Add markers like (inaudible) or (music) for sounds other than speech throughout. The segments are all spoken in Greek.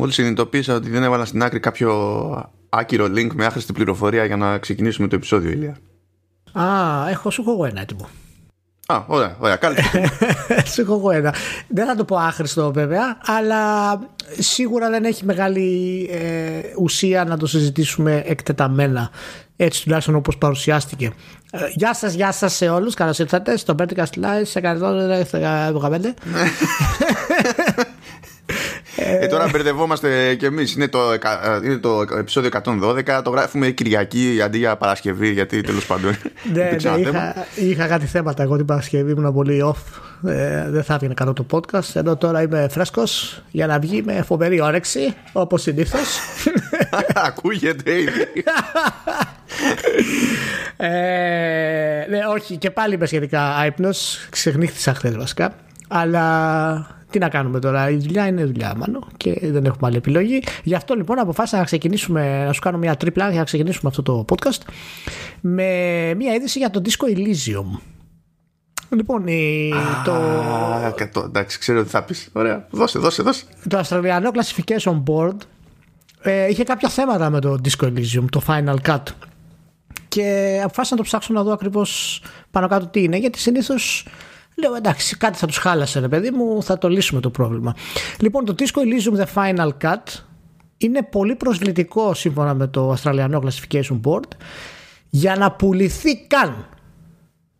Μόλις συνειδητοποίησα ότι δεν έβαλα στην άκρη κάποιο άκυρο link με άχρηστη πληροφορία για να ξεκινήσουμε το επεισόδιο, Ηλία. Α, έχω, σου έχω εγώ ένα έτοιμο. Α, ωραία, ωραία, κάλυψε. Σου έχω εγώ ένα. Δεν θα το πω άχρηστο βέβαια, αλλά σίγουρα δεν έχει μεγάλη ε, ουσία να το συζητήσουμε εκτεταμένα. Έτσι τουλάχιστον όπως παρουσιάστηκε. Ε, γεια σας, γεια σας σε όλους. Καλώς ήρθατε στο Vertical Slice σε 115. Ε, τώρα μπερδευόμαστε κι εμείς. Είναι, το, είναι το επεισόδιο 112. Το γράφουμε Κυριακή αντί για Παρασκευή, γιατί τέλος πάντων. (laughs) ναι, ναι είχα, είχα κάτι θέματα. Εγώ την Παρασκευή ήμουν πολύ off. Ε, δεν θα έβγαινε καλό το podcast. Ενώ τώρα είμαι φρέσκος για να βγει με φοβερή όρεξη, όπως συνήθως. (laughs) Ακούγεται ήδη. (laughs) ε, ναι, όχι, και πάλι είμαι σχετικά άϊπνος. Ξεχνήθησα χθες βασικά. Αλλά τι να κάνουμε τώρα, η δουλειά είναι δουλειά μάλλον και δεν έχουμε άλλη επιλογή. Γι' αυτό λοιπόν αποφάσισα να ξεκινήσουμε, να σου κάνω μια τρίπλα για να ξεκινήσουμε αυτό το podcast με μια είδηση για το Disco Elysium. Λοιπόν, η, το... Εντάξει, ξέρω τι θα πεις. Ωραία, δώσε, δώσε, δώσε. Το Αυστραλιανό Classification Board ε, είχε κάποια θέματα με το Disco Elysium, το Final Cut. Και αποφάσισα να το ψάξω να δω ακριβώς πάνω κάτω τι είναι, γιατί συνήθως Λέω εντάξει, κάτι θα τους χάλασε, ρε παιδί μου, θα το λύσουμε το πρόβλημα. Λοιπόν, το Disco Elysium The Final Cut είναι πολύ προσβλητικό σύμφωνα με το Αυστραλιανό Classification Board για να πουληθεί καν.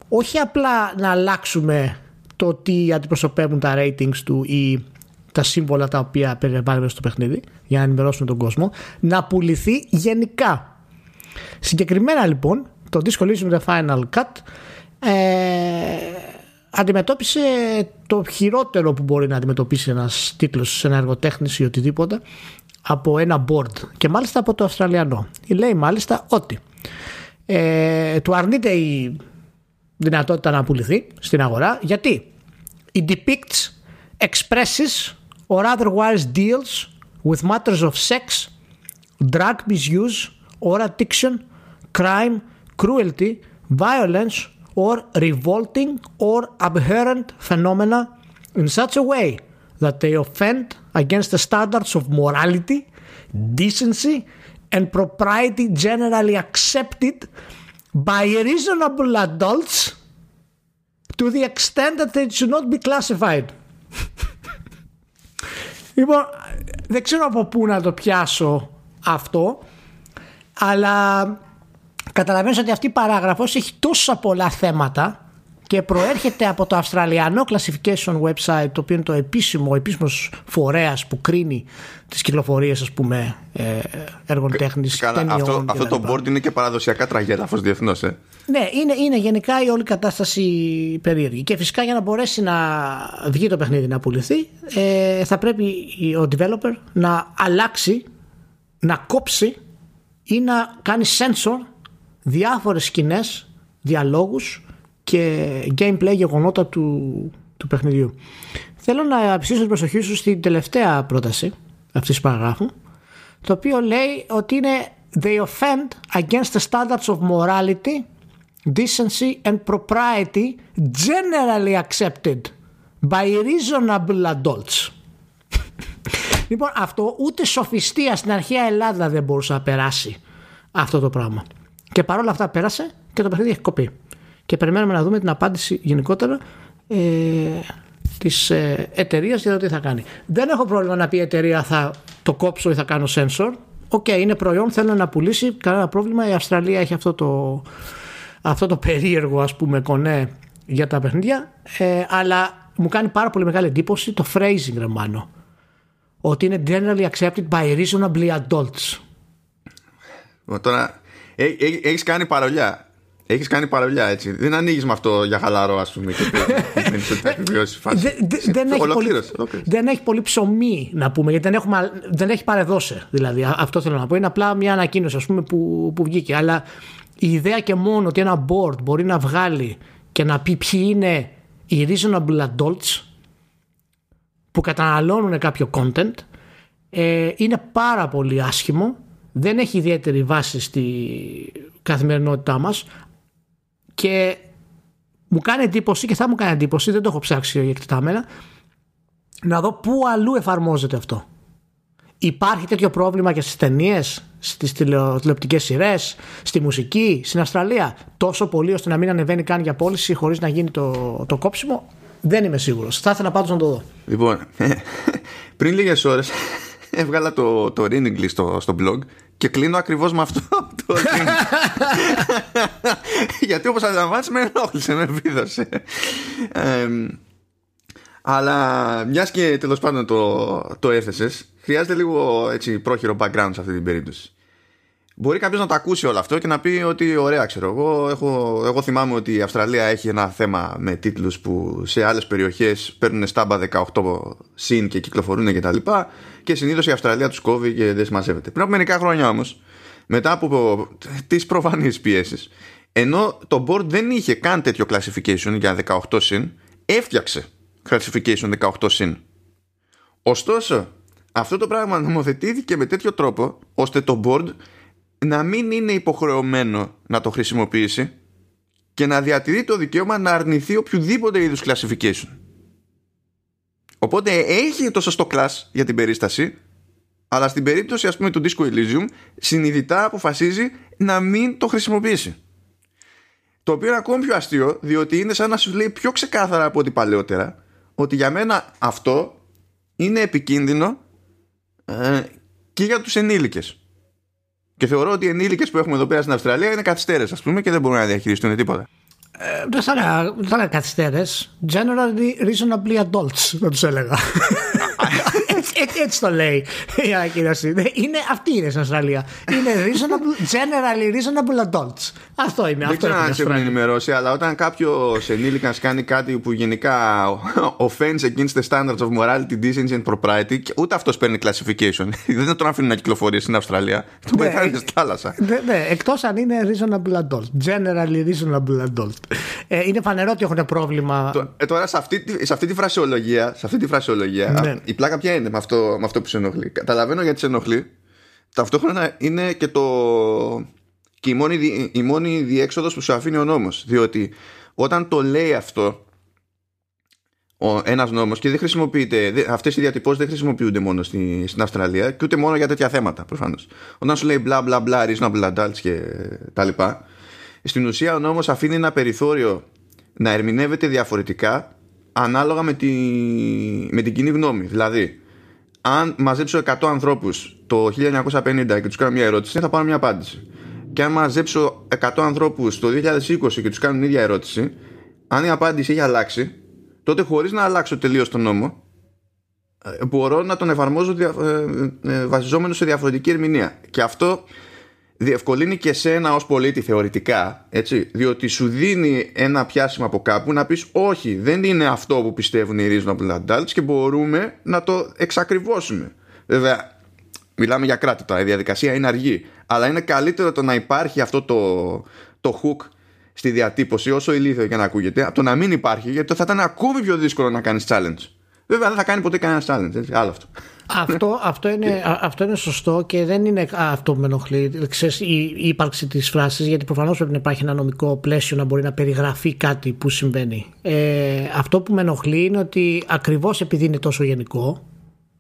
Όχι απλά να αλλάξουμε το τι αντιπροσωπεύουν τα ratings του ή τα σύμβολα τα οποία περιλαμβάνουμε στο παιχνίδι για να ενημερώσουμε τον κόσμο, να πουληθεί γενικά. Συγκεκριμένα λοιπόν, το Disco Elysium The Final Cut ε, αντιμετώπισε το χειρότερο που μπορεί να αντιμετωπίσει ένας τίτλος σε ένα εργοτέχνης ή οτιδήποτε από ένα board και μάλιστα από το Αυστραλιανό. Λέει μάλιστα ότι ε, του αρνείται η δυνατότητα να πουληθεί στην αγορά γιατί it depicts expresses or otherwise deals with matters of sex, drug misuse or addiction, crime, cruelty, violence or revolting or abhorrent phenomena in such a way that they offend against the standards of morality, decency, and propriety generally accepted by reasonable adults to the extent that they should not be classified. (laughs) λοιπόν, δεν ξέρω από πού να το πιάσω αυτό, αλλά καταλαβαίνεις ότι αυτή η παράγραφος έχει τόσα πολλά θέματα και προέρχεται από το Αυστραλιανό Classification Website το οποίο είναι το επίσημο, ο επίσημος φορέας που κρίνει τις κυκλοφορίες ας πούμε ε, έργων τέχνης αυτό, αυτό το board είναι και παραδοσιακά τραγέλαφος διεθνώς ε. Ναι, είναι, είναι γενικά η όλη κατάσταση περίεργη και φυσικά για να μπορέσει να βγει το παιχνίδι να πουληθεί ε, θα πρέπει ο developer να αλλάξει να κόψει ή να κάνει sensor διάφορες σκηνές, διαλόγους και gameplay γεγονότα του, του παιχνιδιού. Θέλω να επιστήσω την προσοχή σου στην τελευταία πρόταση αυτής της παραγράφου το οποίο λέει ότι είναι they offend against the standards of morality, decency and propriety generally accepted by reasonable adults. λοιπόν αυτό ούτε σοφιστία στην αρχαία Ελλάδα δεν μπορούσε να περάσει αυτό το πράγμα. Και παρόλα αυτά πέρασε και το παιχνίδι έχει κοπεί. Και περιμένουμε να δούμε την απάντηση γενικότερα ε, της ε, εταιρείας για το τι θα κάνει. Δεν έχω πρόβλημα να πει η εταιρεία θα το κόψω ή θα κάνω sensor. OK, okay, είναι προϊόν, θέλει να πουλήσει, κανένα πρόβλημα. Η Αυστραλία έχει αυτό το, αυτό το περίεργο ας πούμε κονέ για τα παιχνίδια. Ε, αλλά μου κάνει πάρα πολύ μεγάλη εντύπωση το phrasing ρε Μάνο. Ότι είναι generally accepted by reasonably adults. Τώρα ε, ε, έχεις κάνει παρολιά. Έχεις κάνει παρολιά έτσι. Δεν ανοίγεις με αυτό για χαλαρό, ας πούμε. (laughs) δεν, έχει πολύ, ψωμί να πούμε, γιατί δεν, έχουμε, δεν έχει παρεδώσει. Δηλαδή, αυτό θέλω να πω. Είναι απλά μια ανακοίνωση ας πούμε, που, που βγήκε. Αλλά η ιδέα και μόνο ότι ένα board μπορεί να βγάλει και να πει ποιοι είναι οι reasonable adults που καταναλώνουν κάποιο content ε, είναι πάρα πολύ άσχημο δεν έχει ιδιαίτερη βάση στη καθημερινότητά μας και μου κάνει εντύπωση και θα μου κάνει εντύπωση, δεν το έχω ψάξει εκτεταμένα, να δω πού αλλού εφαρμόζεται αυτό. Υπάρχει τέτοιο πρόβλημα και στις ταινίες, στις τηλεοπτικές σειρές, στη μουσική, στην Αυστραλία. Τόσο πολύ ώστε να μην ανεβαίνει καν για πώληση χωρίς να γίνει το, το κόψιμο. Δεν είμαι σίγουρος. Θα ήθελα πάντως να το δω. Λοιπόν, πριν λίγες ώρες έβγαλα το, το στο, στο blog και κλείνω ακριβώς με αυτό (laughs) το (laughs) Γιατί όπως αντιλαμβάνεσαι με ενόχλησε, με βίδωσε. αλλά μιας και τέλος πάντων το, το έθεσε, χρειάζεται λίγο έτσι πρόχειρο background σε αυτή την περίπτωση. Μπορεί κάποιος να το ακούσει όλο αυτό και να πει ότι ωραία, ξέρω εγώ. Έχω, εγώ θυμάμαι ότι η Αυστραλία έχει ένα θέμα με τίτλους που σε άλλες περιοχές παίρνουν στάμπα 18 συν και κυκλοφορούν κτλ. Και, και συνήθως η Αυστραλία τους κόβει και δεν συμμαζεύεται. Πριν από μερικά χρόνια όμως, μετά από τις προφανείς πιέσεις, ενώ το board δεν είχε καν τέτοιο classification για 18 συν, έφτιαξε classification 18 συν. Ωστόσο, αυτό το πράγμα νομοθετήθηκε με τέτοιο τρόπο ώστε το board να μην είναι υποχρεωμένο να το χρησιμοποιήσει και να διατηρεί το δικαίωμα να αρνηθεί οποιοδήποτε είδους classification. Οπότε έχει το σωστό class για την περίσταση αλλά στην περίπτωση ας πούμε του Disco Elysium συνειδητά αποφασίζει να μην το χρησιμοποιήσει. Το οποίο είναι ακόμη πιο αστείο διότι είναι σαν να σου λέει πιο ξεκάθαρα από ό,τι παλαιότερα ότι για μένα αυτό είναι επικίνδυνο ε, και για τους ενήλικες. Και θεωρώ ότι οι ενήλικες που έχουμε εδώ πέρα στην Αυστραλία είναι καθυστέρες, ας πούμε, και δεν μπορούν να διαχειριστούν τίποτα. Ε, δεν θα έλεγα καθυστέρες. Generally reasonably adults, θα τους έλεγα. έτσι, (laughs) έτσι το λέει η ανακοίνωση. Είναι, αυτή είναι στην Αυστραλία. Είναι reasonable, generally reasonable adults. Αυτό είναι. Δεν ξέρω αν σε έχουν ενημερώσει, αλλά όταν κάποιος ενήλικας κάνει κάτι που γενικά (laughs) offends against the standards of morality, decency and propriety, ούτε αυτός παίρνει classification. (laughs) Δεν τον αφήνουν να κυκλοφορεί στην Αυστραλία. Το ναι, πετάνε στη θάλασσα. Ναι, ναι εκτός αν είναι reasonable adult. Generally reasonable adult. Ε, είναι φανερό ότι έχουν πρόβλημα. Ε, τώρα σε αυτή, σε αυτή τη φρασιολογία, σε αυτή τη φρασιολογία ναι. η πλάκα ποια είναι με αυτό, με αυτό που σε ενοχλεί; Καταλαβαίνω γιατί σε ενοχλεί. Ταυτόχρονα είναι και το και η μόνη, η μόνη διέξοδος που σου αφήνει ο νόμος διότι όταν το λέει αυτό ο, ένας νόμος και δεν χρησιμοποιείται αυτές οι διατυπώσεις δεν χρησιμοποιούνται μόνο στη, στην Αυστραλία και ούτε μόνο για τέτοια θέματα προφανώς όταν σου λέει μπλα μπλα μπλα reasonable adults και τα λοιπά στην ουσία ο νόμος αφήνει ένα περιθώριο να ερμηνεύεται διαφορετικά ανάλογα με, τη, με την κοινή γνώμη. Δηλαδή αν μαζέψω 100 ανθρώπους το 1950 και τους κάνω μια ερώτηση θα πάρω μια απάντηση. Και αν μαζέψω 100 ανθρώπους το 2020 και τους κάνω την ίδια ερώτηση αν η απάντηση έχει αλλάξει τότε χωρίς να αλλάξω τελείως τον νόμο ε, μπορώ να τον εφαρμόζω ε, ε, βασιζόμενο σε διαφορετική ερμηνεία. Και αυτό διευκολύνει και σένα ως πολίτη θεωρητικά έτσι, διότι σου δίνει ένα πιάσιμο από κάπου να πεις όχι δεν είναι αυτό που πιστεύουν οι reasonable adults και μπορούμε να το εξακριβώσουμε βέβαια μιλάμε για κράτη τώρα η διαδικασία είναι αργή αλλά είναι καλύτερο το να υπάρχει αυτό το, το hook στη διατύπωση όσο ηλίθιο και να ακούγεται από το να μην υπάρχει γιατί θα ήταν ακόμη πιο δύσκολο να κάνεις challenge. Βέβαια δεν θα κάνει ποτέ κανένας challenge έτσι, άλλο αυτό αυτό, αυτό, είναι, αυτό είναι σωστό και δεν είναι αυτό που με ενοχλεί ξέρεις, η, η ύπαρξη της φράσης, γιατί προφανώς πρέπει να υπάρχει ένα νομικό πλαίσιο να μπορεί να περιγραφεί κάτι που συμβαίνει. Ε, αυτό που με ενοχλεί είναι ότι ακριβώς επειδή είναι τόσο γενικό,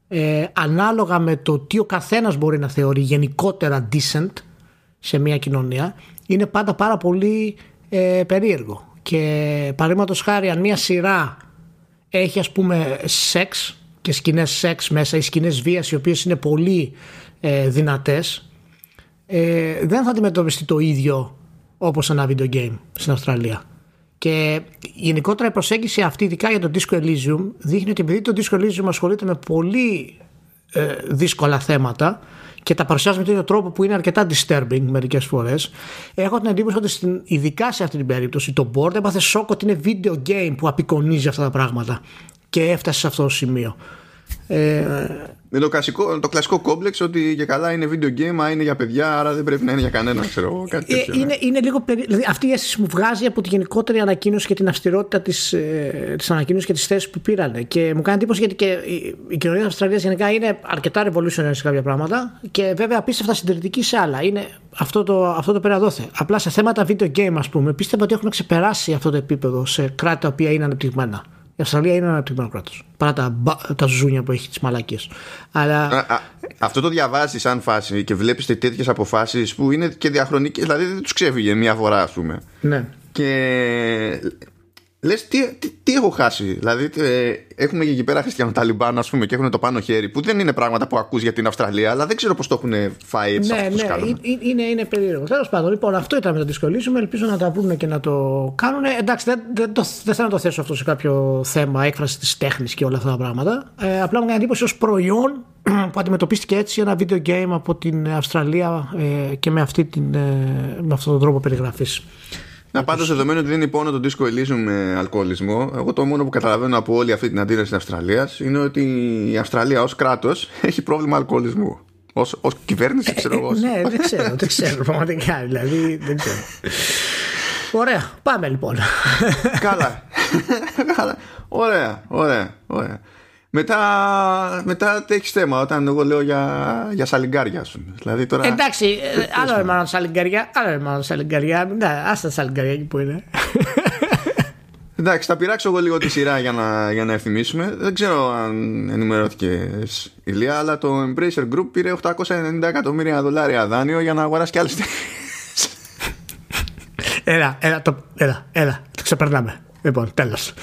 ε, ανάλογα με το τι ο καθένας μπορεί να θεωρεί γενικότερα decent σε μια κοινωνία είναι πάντα πάρα πολύ ε, περίεργο και παραδείγματος χάρη αν μια σειρά έχει ας πούμε σεξ και σκηνές σεξ μέσα ή σκηνές βίας οι οποίες είναι πολύ ε, δυνατές ε, δεν θα αντιμετωπιστεί το ίδιο όπως ένα video game στην Αυστραλία. Και γενικότερα η προσέγγιση αυτή, ειδικά για το Disco Elysium, δείχνει ότι επειδή το Disco Elysium ασχολείται με πολύ ε, δύσκολα θέματα και τα παρουσιάζει με τέτοιο τρόπο που είναι αρκετά disturbing μερικές φορές έχω την εντύπωση ότι στην, ειδικά σε αυτή την περίπτωση το board έπαθε σοκ ότι είναι video game που απεικονίζει αυτά τα πράγματα και έφτασε σε αυτό το σημείο ε, είναι το, κλασικό, το κλασικό κόμπλεξ ότι για καλά είναι video game, α είναι για παιδιά, άρα δεν πρέπει να είναι για κανένα, ξέρω κάτι ε, είναι, είναι λίγο περί... δηλαδή, αυτή η αίσθηση μου βγάζει από τη γενικότερη ανακοίνωση και την αυστηρότητα της ε, της ανακοίνωσης και της θέσης που πήραν. Και μου κάνει εντύπωση γιατί και η, η κοινωνία της Αυστραλίας γενικά είναι αρκετά revolutionary σε κάποια πράγματα και βέβαια απίστευτα συντηρητική σε άλλα. Είναι αυτό το, αυτό το περαδόθε. Απλά σε θέματα video game, ας πούμε, πίστευα ότι έχουν ξεπεράσει αυτό το επίπεδο σε κράτη τα οποία είναι ανεπτυγμένα. Η Αυστραλία είναι ένα αναπτυγμένο κράτο. Παρά τα, τα ζούνια που έχει τις μαλακίες. Αλλά... Α, α, αυτό το διαβάζεις σαν φάση και βλέπεις τέτοιες αποφάσεις που είναι και διαχρονικές. Δηλαδή δεν τους ξέφυγε μία φορά, ας πούμε. Ναι. Και Λες, τι, τι, τι, έχω χάσει; Δηλαδή, ε, έχουμε εκεί πέρα Ταλιμπάν, ας πούμε, και έχουν το πάνω χέρι, που δεν είναι πράγματα που ακούς για την Αυστραλία, αλλά δεν ξέρω πώς το έχουν φάει έτσι. Ναι, ναι, είναι, είναι περίεργο. Τέλος πάντων, λοιπόν, αυτό ήταν με το δυσκολίσουμε. Ελπίζω να τα βρουν και να το κάνουν. Εντάξει, δεν, δεν, το, δεν θέλω να το θέσω αυτό σε κάποιο θέμα έκφραση της τέχνης και όλα αυτά τα πράγματα. Ε, απλά μου κάνει εντύπωση ως προϊόν (clears throat) που αντιμετωπίστηκε έτσι ένα video game από την Αυστραλία ε, και με, αυτή την, ε, με αυτόν τον τρόπο περιγραφής. Να πάντω δεδομένου ότι δεν είναι πόνο το Disco Elysium με αλκοολισμό, εγώ το μόνο που καταλαβαίνω από όλη αυτή την αντίδραση της Αυστραλίας είναι ότι η Αυστραλία ως κράτος (laughs) έχει πρόβλημα αλκοολισμού. Ω κυβέρνηση, ξέρω εγώ. ναι, δεν ξέρω, δεν ξέρω πραγματικά. Δηλαδή, δεν ξέρω. Ωραία, πάμε λοιπόν. Καλά. (laughs) Ωραία, ωραία, ωραία. Μετά, μετά έχεις θέμα όταν εγώ λέω για, για σαλιγκάρια σου. Δηλαδή τώρα... Εντάξει, ε, άλλο είναι μάλλον σαλιγκάρια, άλλο είναι μάλλον σαλιγκάρια. Ναι, άστα σαλιγκάρια εκεί που είναι. Εντάξει, θα πειράξω εγώ λίγο τη σειρά για να, για να ευθυμίσουμε. Δεν ξέρω αν ενημερώθηκε η Λία, αλλά το Embracer Group πήρε 890 εκατομμύρια δολάρια δάνειο για να αγοράσει κι άλλες Έλα, έλα, το, έλα, έλα, το ξεπερνάμε. Λοιπόν, τέλος.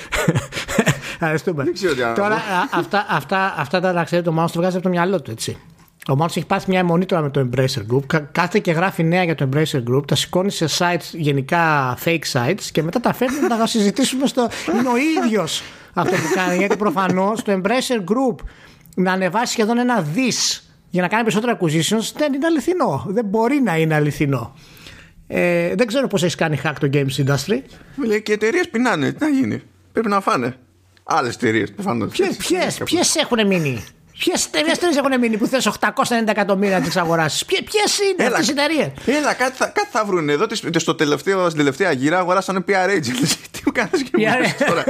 Ευχαριστούμε. Τώρα, αυτά, αυτά, αυτά τα να ξέρετε, ο Μάους το βγάζει από το μυαλό του, έτσι. Ο Μάους έχει πάθει μια αιμονή τώρα με το Embracer Group. Κάθε και γράφει νέα για το Embracer Group, τα σηκώνει σε sites, γενικά fake sites, και μετά τα φέρνει να τα συζητήσουμε στο. Είναι ο ίδιος αυτό που κάνει. Γιατί προφανώς το Embracer Group να ανεβάσει σχεδόν ένα δις για να κάνει περισσότερα acquisitions δεν είναι αληθινό. Δεν μπορεί να είναι αληθινό. Ε, δεν ξέρω πώς έχεις κάνει hack το games industry. Λέει και εταιρείες πεινάνε. Τι να γίνει. Πρέπει να φάνε. Άλλες εταιρείες προφανώς. Ποιες έχουν μείνει; Ποιε εταιρείε έχουν μείνει που θες 890 εκατομμύρια να τις αγοράσεις; Ποιες είναι αυτές οι εταιρείες; Έλα, κάτι θα, κάτι θα βρουν εδώ. Στο τελευταίο, στην τελευταία γύρα αγοράσανε PR Agent. (laughs) Τι μου κάνεις και μου τώρα;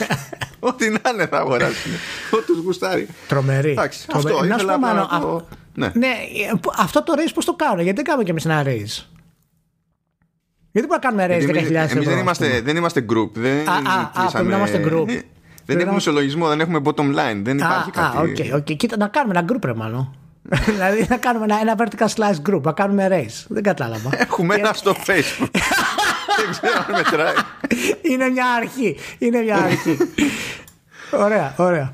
(laughs) Ό,τι να είναι θα αγοράσουν. Ό,τι τους γουστάρει. Τρομερή. Εντάξει, αυτό ήθελα να το... Ναι. ναι, αυτό το race πώς το κάνουν, γιατί δεν κάνουμε κι εμείς ένα race. Γιατί μπορούμε να κάνουμε race 10.000 ευρώ. Εμείς δεν είμαστε, δεν είμαστε group. Δεν α, α, πρέπει να είμαστε group. Ε, δεν έχουμε ισολογισμό, δεν έχουμε bottom line. Δεν υπάρχει α, κάτι. Α, okay, okay. Κοίτα, να κάνουμε ένα group, ρε μάλλον. (laughs) δηλαδή να κάνουμε ένα, ένα vertical slice group, να κάνουμε race. Δεν κατάλαβα. (laughs) Έχουμε ένα στο facebook. (laughs) δεν ξέρω αν μετράει. Είναι μια αρχή. Είναι μια αρχή. ωραία, ωραία.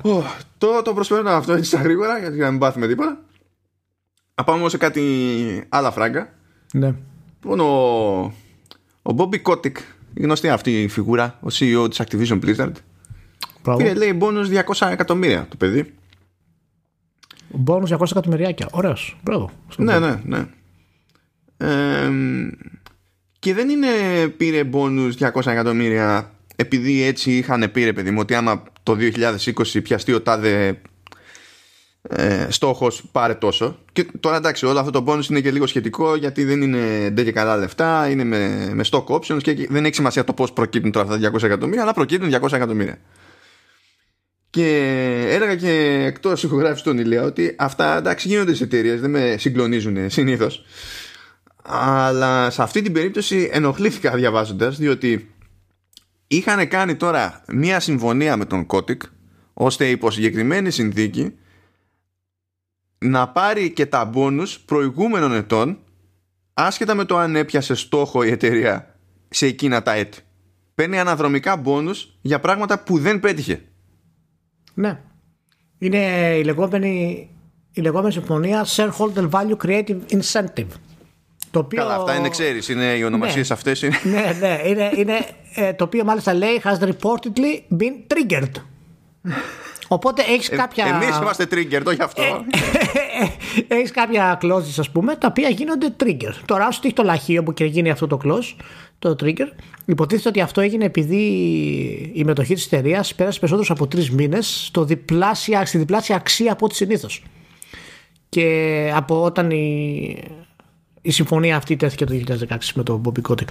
το, το προσπερνώ αυτό έτσι στα γρήγορα για να μην πάθουμε τίποτα. Να πάμε όμως σε κάτι άλλα φράγκα. Ναι. Λοιπόν, ο, ο Bobby Kotick, γνωστή αυτή η φιγούρα, ο CEO της Activision Blizzard, Μπράβο. Πήρε λέει μπόνους 200 εκατομμύρια το παιδί. Μπόνους 200 εκατομμυριάκια. Ωραίος. Μπράβο. Ναι, ναι, ναι. Ε, και δεν είναι πήρε μπόνους 200 εκατομμύρια επειδή έτσι είχαν πήρε παιδί μου ότι άμα το 2020 πιαστεί ο τάδε ε, στόχος πάρε τόσο και τώρα εντάξει όλο αυτό το bonus είναι και λίγο σχετικό γιατί δεν είναι ντε και καλά λεφτά είναι με, με stock options και δεν έχει σημασία το πώς προκύπτουν τώρα αυτά τα 200 εκατομμύρια αλλά προκύπτουν 200 εκατομμύρια και έλεγα και εκτός ηχογράφησης των Ηλία ότι αυτά εντάξει γίνονται σε εταιρείες, δεν με συγκλονίζουν συνήθως. Αλλά σε αυτή την περίπτωση ενοχλήθηκα διαβάζοντας, διότι είχαν κάνει τώρα μία συμφωνία με τον Κώτικ ώστε υπό συγκεκριμένη συνθήκη να πάρει και τα μπόνους προηγούμενων ετών άσχετα με το αν έπιασε στόχο η εταιρεία σε εκείνα τα έτη. Παίρνει αναδρομικά μπόνους για πράγματα που δεν πέτυχε. Ναι. Είναι η λεγόμενη, η λεγόμενη συμφωνία Shareholder Value Creative Incentive. Το οποίο... Καλά, αυτά είναι, ξέρεις, είναι οι ονομασίες ναι. αυτές. Είναι... ναι, ναι, είναι, είναι ε, το οποίο μάλιστα λέει has reportedly been triggered. Οπότε έχεις ε, κάποια. Εμείς είμαστε trigger, όχι αυτό. Ε, έχεις κάποια clauses, ας πούμε, τα οποία γίνονται trigger. Τώρα, όσο έχει το λαχείο που και γίνει αυτό το clause, το trigger, υποτίθεται ότι αυτό έγινε επειδή η μετοχή της εταιρείας πέρασε περισσότερου από τρεις μήνες στη διπλάσια αξία από ό,τι συνήθως. Και από όταν η, η συμφωνία αυτή τέθηκε το 2016 με τον Bobby Kotick.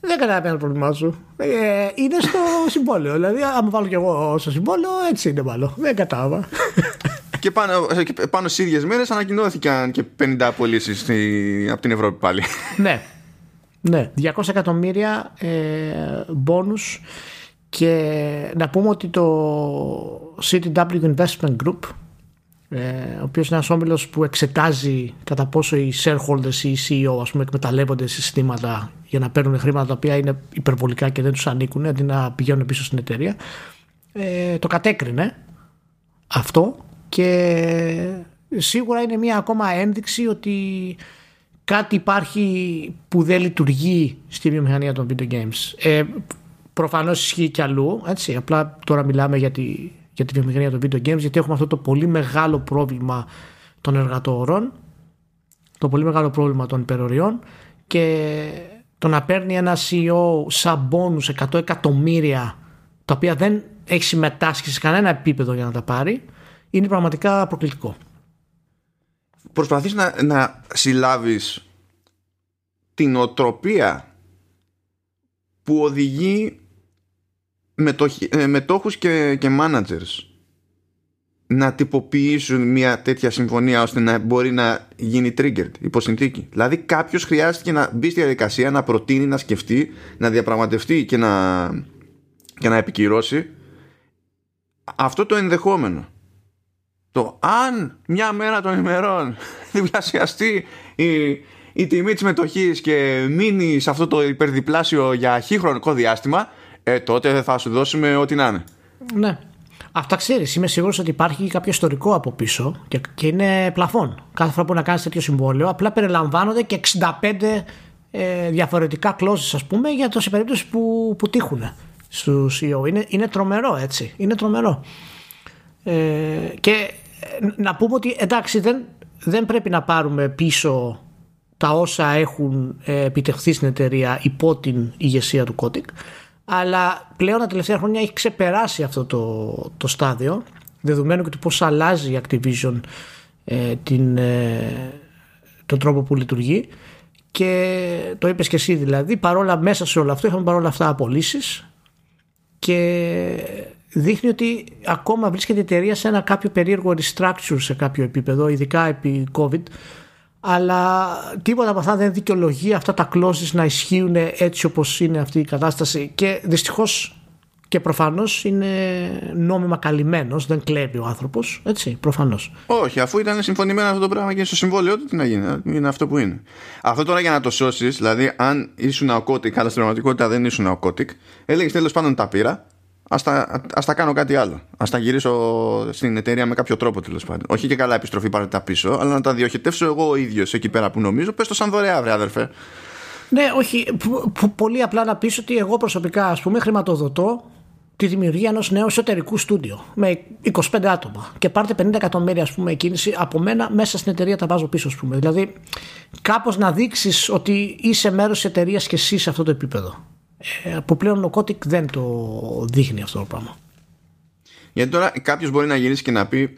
Δεν καταλαβαίνω το πρόβλημά σου. Ε, είναι στο (laughs) συμβόλαιο. Δηλαδή, άμα βάλω κι εγώ στο συμβόλαιο, έτσι είναι μάλλον. Δεν κατάλαβα. Και πάνω, πάνω στις ίδιες μέρες ανακοινώθηκαν και 50 απολύσεις από την Ευρώπη πάλι. ναι. Ναι. 200 εκατομμύρια ε, μπόνους και να πούμε ότι το CTW Investment Group ε, ο οποίος είναι ένας όμιλος που εξετάζει κατά πόσο οι shareholders ή οι CEO ας πούμε, εκμεταλλεύονται συστήματα για να παίρνουν χρήματα τα οποία είναι υπερβολικά και δεν τους ανήκουν αντί να πηγαίνουν πίσω στην εταιρεία ε, το κατέκρινε αυτό και σίγουρα είναι μια ακόμα ένδειξη ότι κάτι υπάρχει που δεν λειτουργεί στη βιομηχανία των video games. Ε, προφανώς ισχύει κι αλλού, έτσι, απλά τώρα μιλάμε για τη, για τη βιομηχανία των video games γιατί έχουμε αυτό το πολύ μεγάλο πρόβλημα των εργατόρων, το πολύ μεγάλο πρόβλημα των υπεροριών και το να παίρνει ένα CEO σαν μπόνους 100 εκατομμύρια τα οποία δεν έχει συμμετάσχει σε κανένα επίπεδο για να τα πάρει είναι πραγματικά προκλητικό. Προσπαθείς να, να συλλάβεις την οτροπία που οδηγεί ε, μετόχους και, και managers να τυποποιήσουν μια τέτοια συμφωνία ώστε να μπορεί να γίνει triggered υπό συνθήκη. Δηλαδή κάποιος χρειάστηκε να μπει στη διαδικασία, να προτείνει, να σκεφτεί, να διαπραγματευτεί και να, και να επικυρώσει αυτό το ενδεχόμενο. Το αν μια μέρα των ημερών διπλασιαστεί η, η τιμή της μετοχής και μείνει σε αυτό το υπερδιπλάσιο για χι χρονικό διάστημα ε, τότε θα σου δώσουμε ό,τι να είναι. Ναι. Αυτά ξέρεις. Είμαι σίγουρος ότι υπάρχει κάποιο ιστορικό από πίσω και, και είναι πλαφόν. Κάθε φορά που να κάνεις τέτοιο συμβόλαιο, απλά περιλαμβάνονται και 65 ε, διαφορετικά κλώσει, ας πούμε, για το σε περίπτωση που, που τύχουν στους CEO. Είναι, είναι τρομερό έτσι. Είναι τρομερό. Ε, και ε, να πούμε ότι εντάξει, δεν, δεν πρέπει να πάρουμε πίσω τα όσα έχουν ε, επιτευχθεί στην εταιρεία υπό την ηγεσία του Kotick αλλά πλέον τα τελευταία χρόνια έχει ξεπεράσει αυτό το, το στάδιο δεδομένου και του πώς αλλάζει η Activision ε, την, ε, τον τρόπο που λειτουργεί. Και το είπες και εσύ δηλαδή παρόλα μέσα σε όλο αυτό είχαμε παρόλα αυτά απολύσεις και δείχνει ότι ακόμα βρίσκεται η εταιρεία σε ένα κάποιο περίεργο restructure σε κάποιο επίπεδο ειδικά επί COVID αλλά τίποτα από αυτά δεν δικαιολογεί αυτά τα clauses να ισχύουν έτσι όπως είναι αυτή η κατάσταση και δυστυχώς και προφανώς είναι νόμιμα καλυμμένος, δεν κλέβει ο άνθρωπος. Έτσι, προφανώς. Όχι, αφού ήταν συμφωνημένο αυτό το πράγμα και στο συμβόλαιο του, τι να γίνει. Είναι αυτό που είναι. Αυτό τώρα για να το σώσεις, δηλαδή, αν ήσουν ο Κώτικ, αλλά στην πραγματικότητα δεν ήσουν ο Κώτικ, έλεγες τέλος πάντων τα πήρα, ας τα, ας τα κάνω κάτι άλλο. Ας τα γυρίσω στην εταιρεία με κάποιο τρόπο τέλος πάντων. Όχι και καλά επιστροφή πάρε τα πίσω, αλλά να τα διοχετεύσω εγώ ο ίδιος εκεί πέρα που νομίζω. Πες το σαν δωρεά, βρε αδερφέ. Ναι, όχι. Πολύ απλά να πεις ότι εγώ προσωπικά ας πούμε χρηματοδοτώ τη δημιουργία ενός νέου εσωτερικού στούντιο με 25 άτομα και πάρτε 50 εκατομμύρια ας πούμε κίνηση από μένα μέσα στην εταιρεία τα βάζω πίσω ας πούμε. Δηλαδή κάπως να δείξεις ότι είσαι μέρος της εταιρείας και εσύ σε αυτό το επίπεδο ε, που πλέον ο Κώτικ δεν το δείχνει αυτό το πράγμα. Γιατί τώρα κάποιος μπορεί να γυρίσει και να πει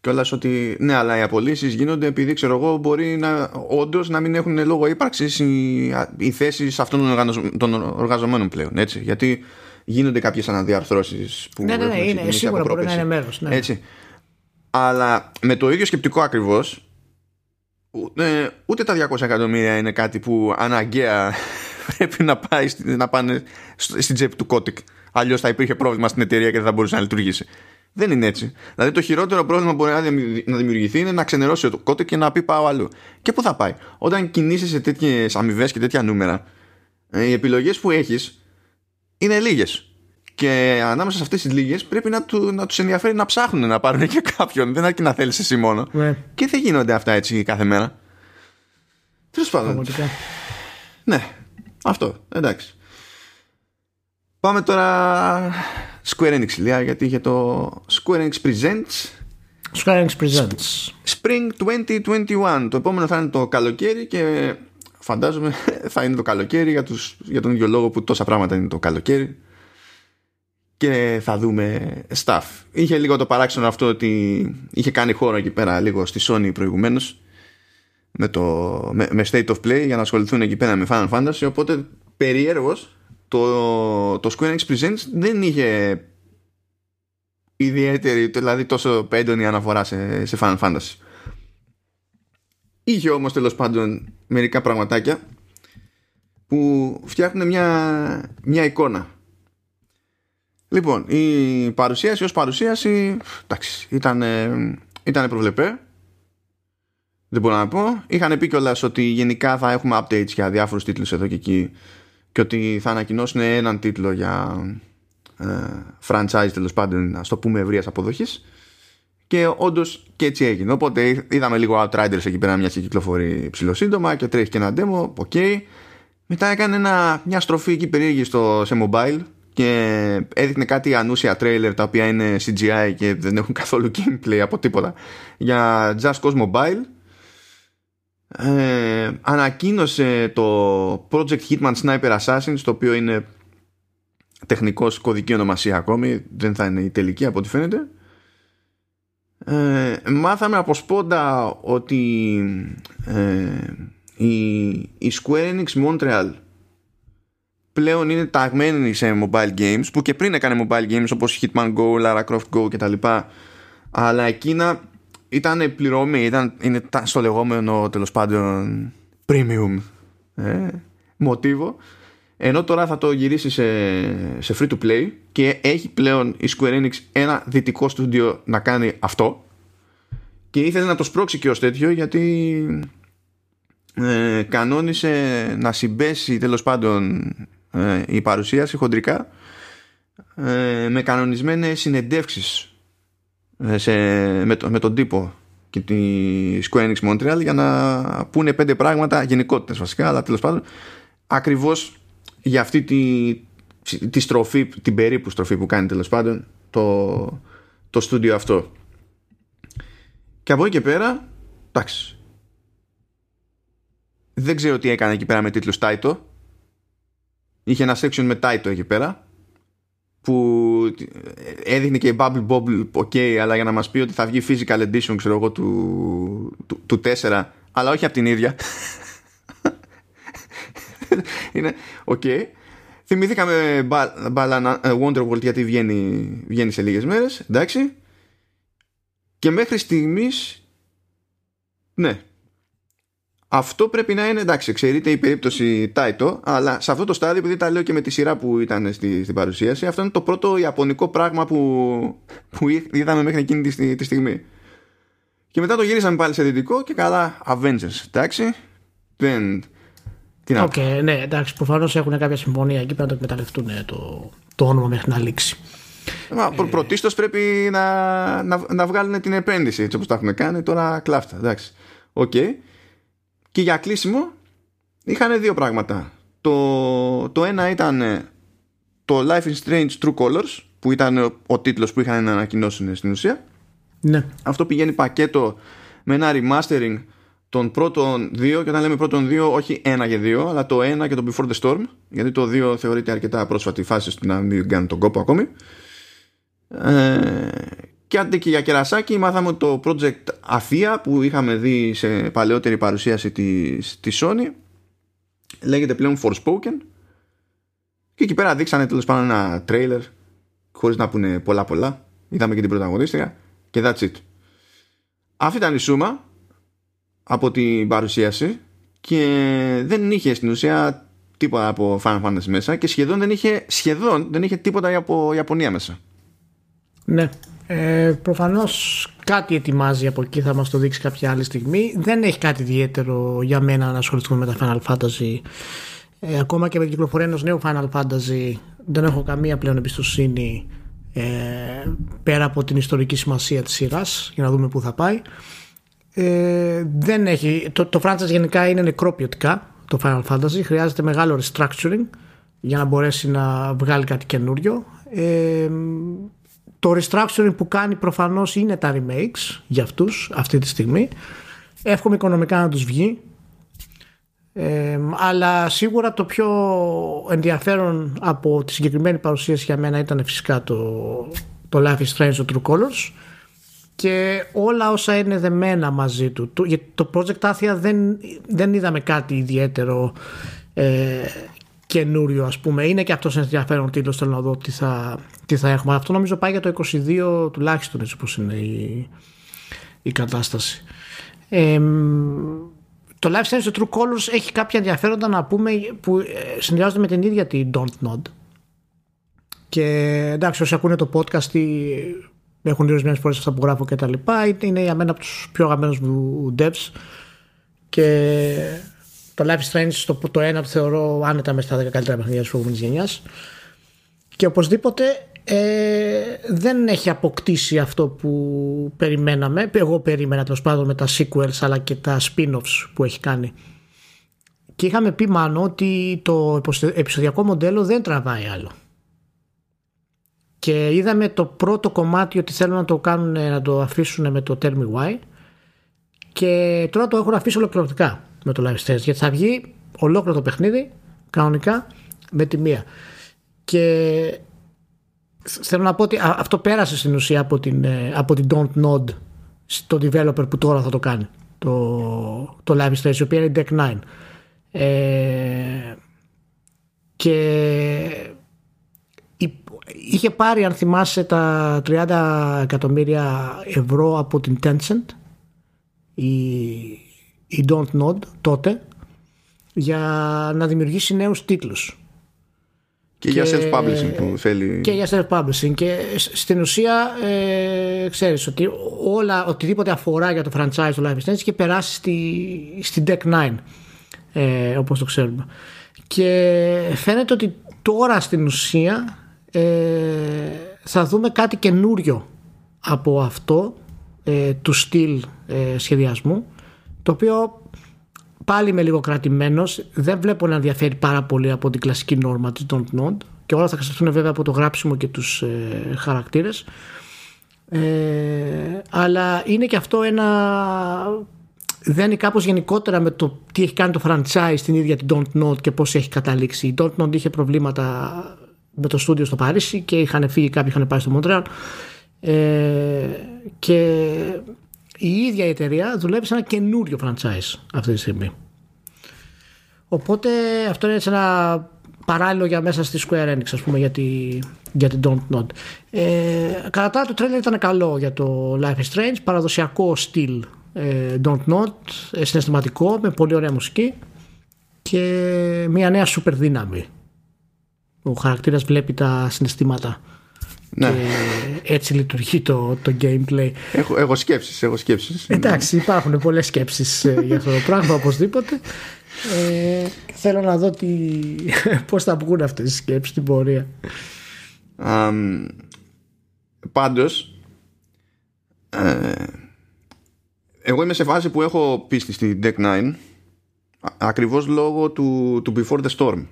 κιόλας ότι ναι, αλλά οι απολύσεις γίνονται επειδή ξέρω εγώ μπορεί να όντως να μην έχουν λόγο ύπαρξης οι, οι θέσεις αυτών των εργαζομένων πλέον. Έτσι. Γιατί γίνονται κάποιες αναδιαρθρώσεις που. Ναι, ναι, ναι, είναι, σίγουρα μπορεί να είναι μέρος. Ναι. Έτσι. Αλλά με το ίδιο σκεπτικό ακριβώς, ούτε, ούτε τα 200 εκατομμύρια είναι κάτι που αναγκαία πρέπει να, πάει, να πάνε στην τσέπη του Κώτικ. Αλλιώς θα υπήρχε πρόβλημα στην εταιρεία και δεν θα μπορούσε να λειτουργήσει. Δεν είναι έτσι. Δηλαδή το χειρότερο πρόβλημα που μπορεί να δημιουργηθεί είναι να ξενερώσει ο Κώτικ και να πει πάω αλλού. Και πού θα πάει. Όταν κινείσαι σε τέτοιες αμοιβές και τέτοια νούμερα, ε, οι επιλογές που έχεις είναι λίγες. Και ανάμεσα σε αυτές τις λίγες πρέπει να, του, να τους ενδιαφέρει να ψάχνουν να πάρουν και κάποιον. Δεν αρκεί να θέλεις εσύ μόνο. Ναι. Και δεν γίνονται αυτά έτσι κάθε μέρα. Τέλος πάντων. Ναι, αυτό, εντάξει. Πάμε τώρα Square Enix Λία, γιατί είχε το Square Enix Presents. Square Enix Presents. Spring 2021 Το επόμενο θα είναι το καλοκαίρι και φαντάζομαι (laughs) θα είναι το καλοκαίρι για, τους, για τον ίδιο λόγο που τόσα πράγματα είναι το καλοκαίρι. Και θα δούμε stuff. Είχε λίγο το παράξενο αυτό ότι είχε κάνει χώρο εκεί πέρα λίγο στη Sony προηγουμένως με, το, με, με State of Play για να ασχοληθούν εκεί πέρα με Final Fantasy οπότε περίεργος το, το Square Enix Presents δεν είχε ιδιαίτερη δηλαδή τόσο έντονη αναφορά σε, σε Final Fantasy είχε όμως τέλος πάντων μερικά πραγματάκια που φτιάχνουν μια, μια εικόνα Λοιπόν, η παρουσίαση ως παρουσίαση εντάξει, ήταν, ήταν προβλεπέ. Δεν μπορώ να πω. Είχαν πει κιόλας ότι γενικά θα έχουμε updates για διάφορους τίτλους εδώ και εκεί και ότι θα ανακοινώσουν έναν τίτλο για ε, franchise τέλος πάντων, ας το πούμε ευρείας αποδοχής. Και όντως και έτσι έγινε. Οπότε είδαμε λίγο Outriders εκεί πέρα, μια και κυκλοφορεί ψιλοσύντομα και τρέχει και ένα demo. OK. Okay. Μετά έκανε ένα, μια στροφή εκεί περίεργη στο, σε mobile και έδειχνε κάτι ανούσια τρέιλερ τα οποία είναι CGI και δεν έχουν καθόλου gameplay από τίποτα για Just Cause Mobile ε, ανακοίνωσε το Project Hitman Sniper Assassin το οποίο είναι τεχνικός κωδική ονομασία ακόμη δεν θα είναι η τελική από ό,τι φαίνεται. Ε, μάθαμε από σπόντα ότι ε, η, η Square Enix Montreal πλέον είναι ταγμένη σε mobile games που και πριν έκανε mobile games όπως Hitman Go, Lara Croft Go κτλ αλλά εκείνα ήταν πληρωμή ήταν, είναι στο λεγόμενο τέλος πάντων premium ε, μοτίβο. Ενώ τώρα θα το γυρίσει σε, σε free to play και έχει πλέον η Square Enix ένα δυτικό στούντιο να κάνει αυτό. Και ήθελε να το σπρώξει και ως τέτοιο γιατί ε, κανόνισε να συμπέσει τέλος πάντων ε, η παρουσίαση χοντρικά ε, με κανονισμένες συνεντεύξεις. ε, σε, με, το, με τον τύπο και τη Square Enix Montreal για να πούνε πέντε πράγματα γενικότητες βασικά αλλά τέλος πάντων ακριβώς για αυτή τη, τη στροφή, την περίπου στροφή που κάνει τέλος πάντων το, το στούντιο αυτό. Και από εκεί και πέρα εντάξει. Δεν ξέρω τι έκανε εκεί πέρα με τίτλους Taito. Είχε ένα section με Taito εκεί πέρα που έδειχνε και η Bubble Bobble ok αλλά για να μας πει ότι θα βγει physical edition ξέρω εγώ του, του, του 4 αλλά όχι από την ίδια. Είναι ok. Θυμηθήκαμε μπάλα ε, Wonderworld γιατί βγαίνει, βγαίνει σε λίγες μέρες εντάξει. Και μέχρι στιγμής ναι αυτό πρέπει να είναι εντάξει, εξαιρείται η περίπτωση Taito, αλλά σε αυτό το στάδιο, επειδή τα λέω και με τη σειρά που ήταν στη, στην παρουσίαση, αυτό είναι το πρώτο ιαπωνικό πράγμα που, που είδαμε μέχρι εκείνη τη, τη στιγμή. Και μετά το γυρίσαμε πάλι σε δυτικό και καλά Avengers, εντάξει. Δεν. Τι να okay, ναι, εντάξει, προφανώς έχουν κάποια συμφωνία εκεί πρέπει να το εκμεταλλευτούν το, το όνομα μέχρι να λήξει. Μα ε... πρωτίστως πρέπει να, να, να βγάλουν την επένδυση έτσι όπως τα έχουν κάνει. Τώρα κλάφτα, εντάξει. OK. Okay. Και για κλείσιμο είχαν δύο πράγματα. Το, το ένα ήταν το Life is Strange True Colors που ήταν ο τίτλος που είχαν να ανακοινώσουν στην ουσία. Ναι. Αυτό πηγαίνει πακέτο με ένα remastering των πρώτων δύο και όταν λέμε πρώτων δύο όχι ένα και δύο αλλά το ένα και το Before the Storm γιατί το δύο θεωρείται αρκετά πρόσφατη φάση στο να μην κάνει τον κόπο ακόμη ε, και αντί και για κερασάκι μάθαμε το project Αφία που είχαμε δει σε παλαιότερη παρουσίαση της, της Sony. Λέγεται πλέον Forspoken. Και εκεί πέρα δείξανε τέλος πάντων ένα τρέιλερ χωρίς να πούνε πολλά πολλά. Είδαμε και την πρωταγωνίστρια και that's it. Αυτή ήταν η σούμα από την παρουσίαση και δεν είχε στην ουσία τίποτα από Final Fantasy μέσα και σχεδόν δεν είχε, σχεδόν δεν είχε τίποτα από Ιαπωνία μέσα. Ναι ε, Προφανώς κάτι ετοιμάζει από εκεί, θα μας το δείξει κάποια άλλη στιγμή. Δεν έχει κάτι ιδιαίτερο για μένα να ασχοληθούμε με τα Final Fantasy. Ε, ακόμα και με την κυκλοφορία ενός νέου Final Fantasy δεν έχω καμία πλέον εμπιστοσύνη ε, πέρα από την ιστορική σημασία της σειράς για να δούμε πού θα πάει ε, δεν έχει, το, το franchise γενικά είναι νεκρό ποιοτικά το Final Fantasy χρειάζεται μεγάλο restructuring για να μπορέσει να βγάλει κάτι καινούριο ε, το restructuring που κάνει προφανώς είναι τα remakes για αυτούς αυτή τη στιγμή. Εύχομαι οικονομικά να τους βγει. Ε, αλλά σίγουρα το πιο ενδιαφέρον από τη συγκεκριμένη παρουσίαση για μένα ήταν φυσικά το, το Life is Strange, το True Colors και όλα όσα είναι δεμένα μαζί του. Το, το Project Athia δεν, δεν είδαμε κάτι ιδιαίτερο ε, καινούριο ας πούμε. Είναι και αυτός ενδιαφέρον τίτλος θέλω να δω τι θα, τι θα έχουμε. Αυτό νομίζω πάει για το 22 τουλάχιστον έτσι όπως είναι η, η κατάσταση. Ε, το Life Science True Colors έχει κάποια ενδιαφέροντα να πούμε που ε, συνδυάζονται με την ίδια την Don't Nod. Και εντάξει, όσοι ακούνε το podcast ή έχουν δει ορισμένες φορές αυτά που γράφω και τα λοιπά, είναι για μένα από τους πιο αγαπημένους μου devs. Και το Life is Strange το, το ένα το θεωρώ άνετα μέσα στα 10 καλύτερα παιχνίδια της προηγούμενης γενιάς. Και οπωσδήποτε ε, δεν έχει αποκτήσει αυτό που περιμέναμε. Εγώ περίμενα τέλος πάντων με τα sequels αλλά και τα spin-offs που έχει κάνει. Και είχαμε πει μάλλον ότι το επεισοδιακό μοντέλο δεν τραβάει άλλο. Και είδαμε το πρώτο κομμάτι ότι θέλουν να το κάνουν να το αφήσουν με το Tell Me Why και τώρα το έχουν αφήσει ολοκληρωτικά με το Live Stage γιατί θα βγει ολόκληρο το παιχνίδι κανονικά με τη μία. Και θέλω να πω ότι αυτό πέρασε στην ουσία από την, ε, από την Don't Nod στο developer που τώρα θα το κάνει το, το Live Stage η οποία είναι Deck 9 ε, και είχε πάρει αν θυμάσαι τα 30 εκατομμύρια ευρώ από την Tencent η, η Don't Nod τότε για να δημιουργήσει νέους τίτλους και, για self-publishing που θέλει. Και για self-publishing. Και στην ουσία ε, ξέρεις ότι όλα, οτιδήποτε αφορά για το franchise του Life is Strange και περάσει στη, στη Deck 9 ε, όπως το ξέρουμε. Και φαίνεται ότι τώρα στην ουσία ε, θα δούμε κάτι καινούριο από αυτό ε, του στυλ ε, σχεδιασμού το οποίο πάλι είμαι λίγο κρατημένος. Δεν βλέπω να ενδιαφέρει πάρα πολύ από την κλασική νόρμα της Don't Nod και όλα θα εξαρτηθούν βέβαια από το γράψιμο και τους ε, χαρακτήρες. Ε, αλλά είναι και αυτό ένα δένει κάπως γενικότερα με το τι έχει κάνει το franchise στην ίδια την Don't Nod και πώς έχει καταλήξει. Η Don't Nod είχε προβλήματα με το στούντιο στο Παρίσι και είχαν φύγει κάποιοι είχαν πάει στο Μοντρέαλ ε, και η ίδια η εταιρεία δουλεύει σε ένα καινούριο franchise αυτή τη στιγμή. Οπότε αυτό είναι έτσι ένα παράλληλο για μέσα στη Square Enix ας πούμε για, τη, για την Don't Nod. Ε, κατά το τρέλερ ήταν καλό για το Life is Strange, παραδοσιακό στυλ ε, Don't Nod, ε, συναισθηματικό με πολύ ωραία μουσική και μια νέα super δύναμη. Ο χαρακτήρας βλέπει τα συναισθήματα ναι. Και έτσι λειτουργεί το, το gameplay. Έχω, έχω σκέψεις, έχω σκέψεις. Εντάξει, υπάρχουν πολλές σκέψεις ε, για αυτό το πράγμα οπωσδήποτε. Ε, θέλω να δω τι, πώς θα βγουν αυτές οι σκέψεις στην πορεία. Um, πάντως, ε, εγώ είμαι σε φάση που έχω πίστη στη Deck 9 ακριβώς λόγω του, του Before the Storm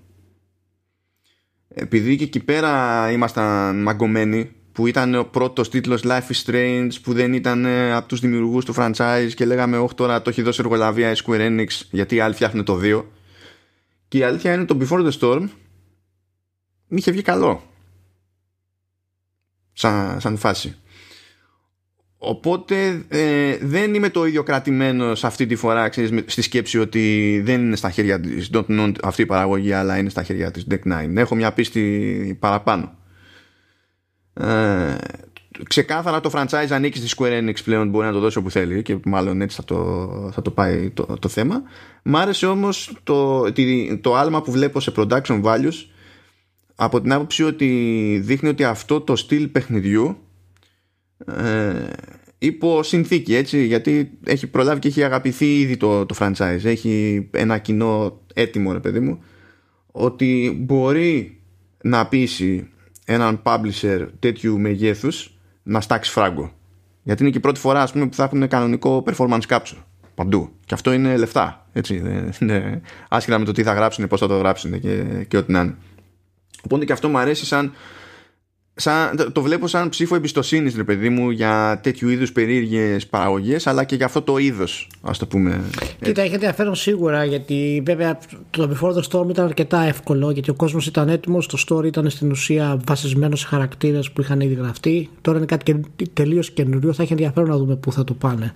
επειδή και εκεί πέρα ήμασταν μαγκωμένοι που ήταν ο πρώτος τίτλος Life is Strange που δεν ήταν ε, από τους δημιουργούς του franchise και λέγαμε όχι τώρα το έχει δώσει εργολαβία η Square Enix γιατί οι άλλοι φτιάχνουν το 2 και η αλήθεια είναι το Before the Storm είχε βγει καλό. Σαν, σαν φάση Οπότε ε, δεν είμαι το ίδιο κρατημένος αυτή τη φορά ξέρεις, στη σκέψη ότι δεν είναι στα χέρια της Don't αυτή η παραγωγή αλλά είναι στα χέρια της Deck 9. Έχω μια πίστη παραπάνω. Ε, ξεκάθαρα το franchise ανήκει στη Square Enix πλέον μπορεί να το δώσει όπου θέλει και μάλλον έτσι θα το, θα το πάει το, το θέμα. Μ' άρεσε όμως το, το, το άλμα που βλέπω σε production values από την άποψη ότι δείχνει ότι αυτό το στυλ παιχνιδιού ε, υπό συνθήκη έτσι γιατί έχει προλάβει και έχει αγαπηθεί ήδη το, το franchise. Έχει ένα κοινό έτοιμο ρε παιδί μου ότι μπορεί να πείσει έναν publisher τέτοιου μεγέθους να στάξει φράγκο. Γιατί είναι και η πρώτη φορά ας πούμε, που θα έχουν κανονικό performance capture παντού. Και αυτό είναι λεφτά έτσι, είναι άσχετα με το τι θα γράψουν πώς θα το γράψουν και, και ό,τι να είναι. Οπότε και αυτό μου αρέσει σαν σαν, το βλέπω σαν ψήφο εμπιστοσύνης, ρε παιδί μου, για τέτοιου είδους περίεργες παραγωγές, αλλά και για αυτό το είδος, ας το πούμε. Κοίτα, έχει ενδιαφέρον σίγουρα, γιατί βέβαια το Before the Storm ήταν αρκετά εύκολο, γιατί ο κόσμος ήταν έτοιμος, το story ήταν στην ουσία βασισμένο σε χαρακτήρες που είχαν ήδη γραφτεί. Τώρα είναι κάτι τελείως καινούριο, θα έχει ενδιαφέρον να δούμε πού θα το πάνε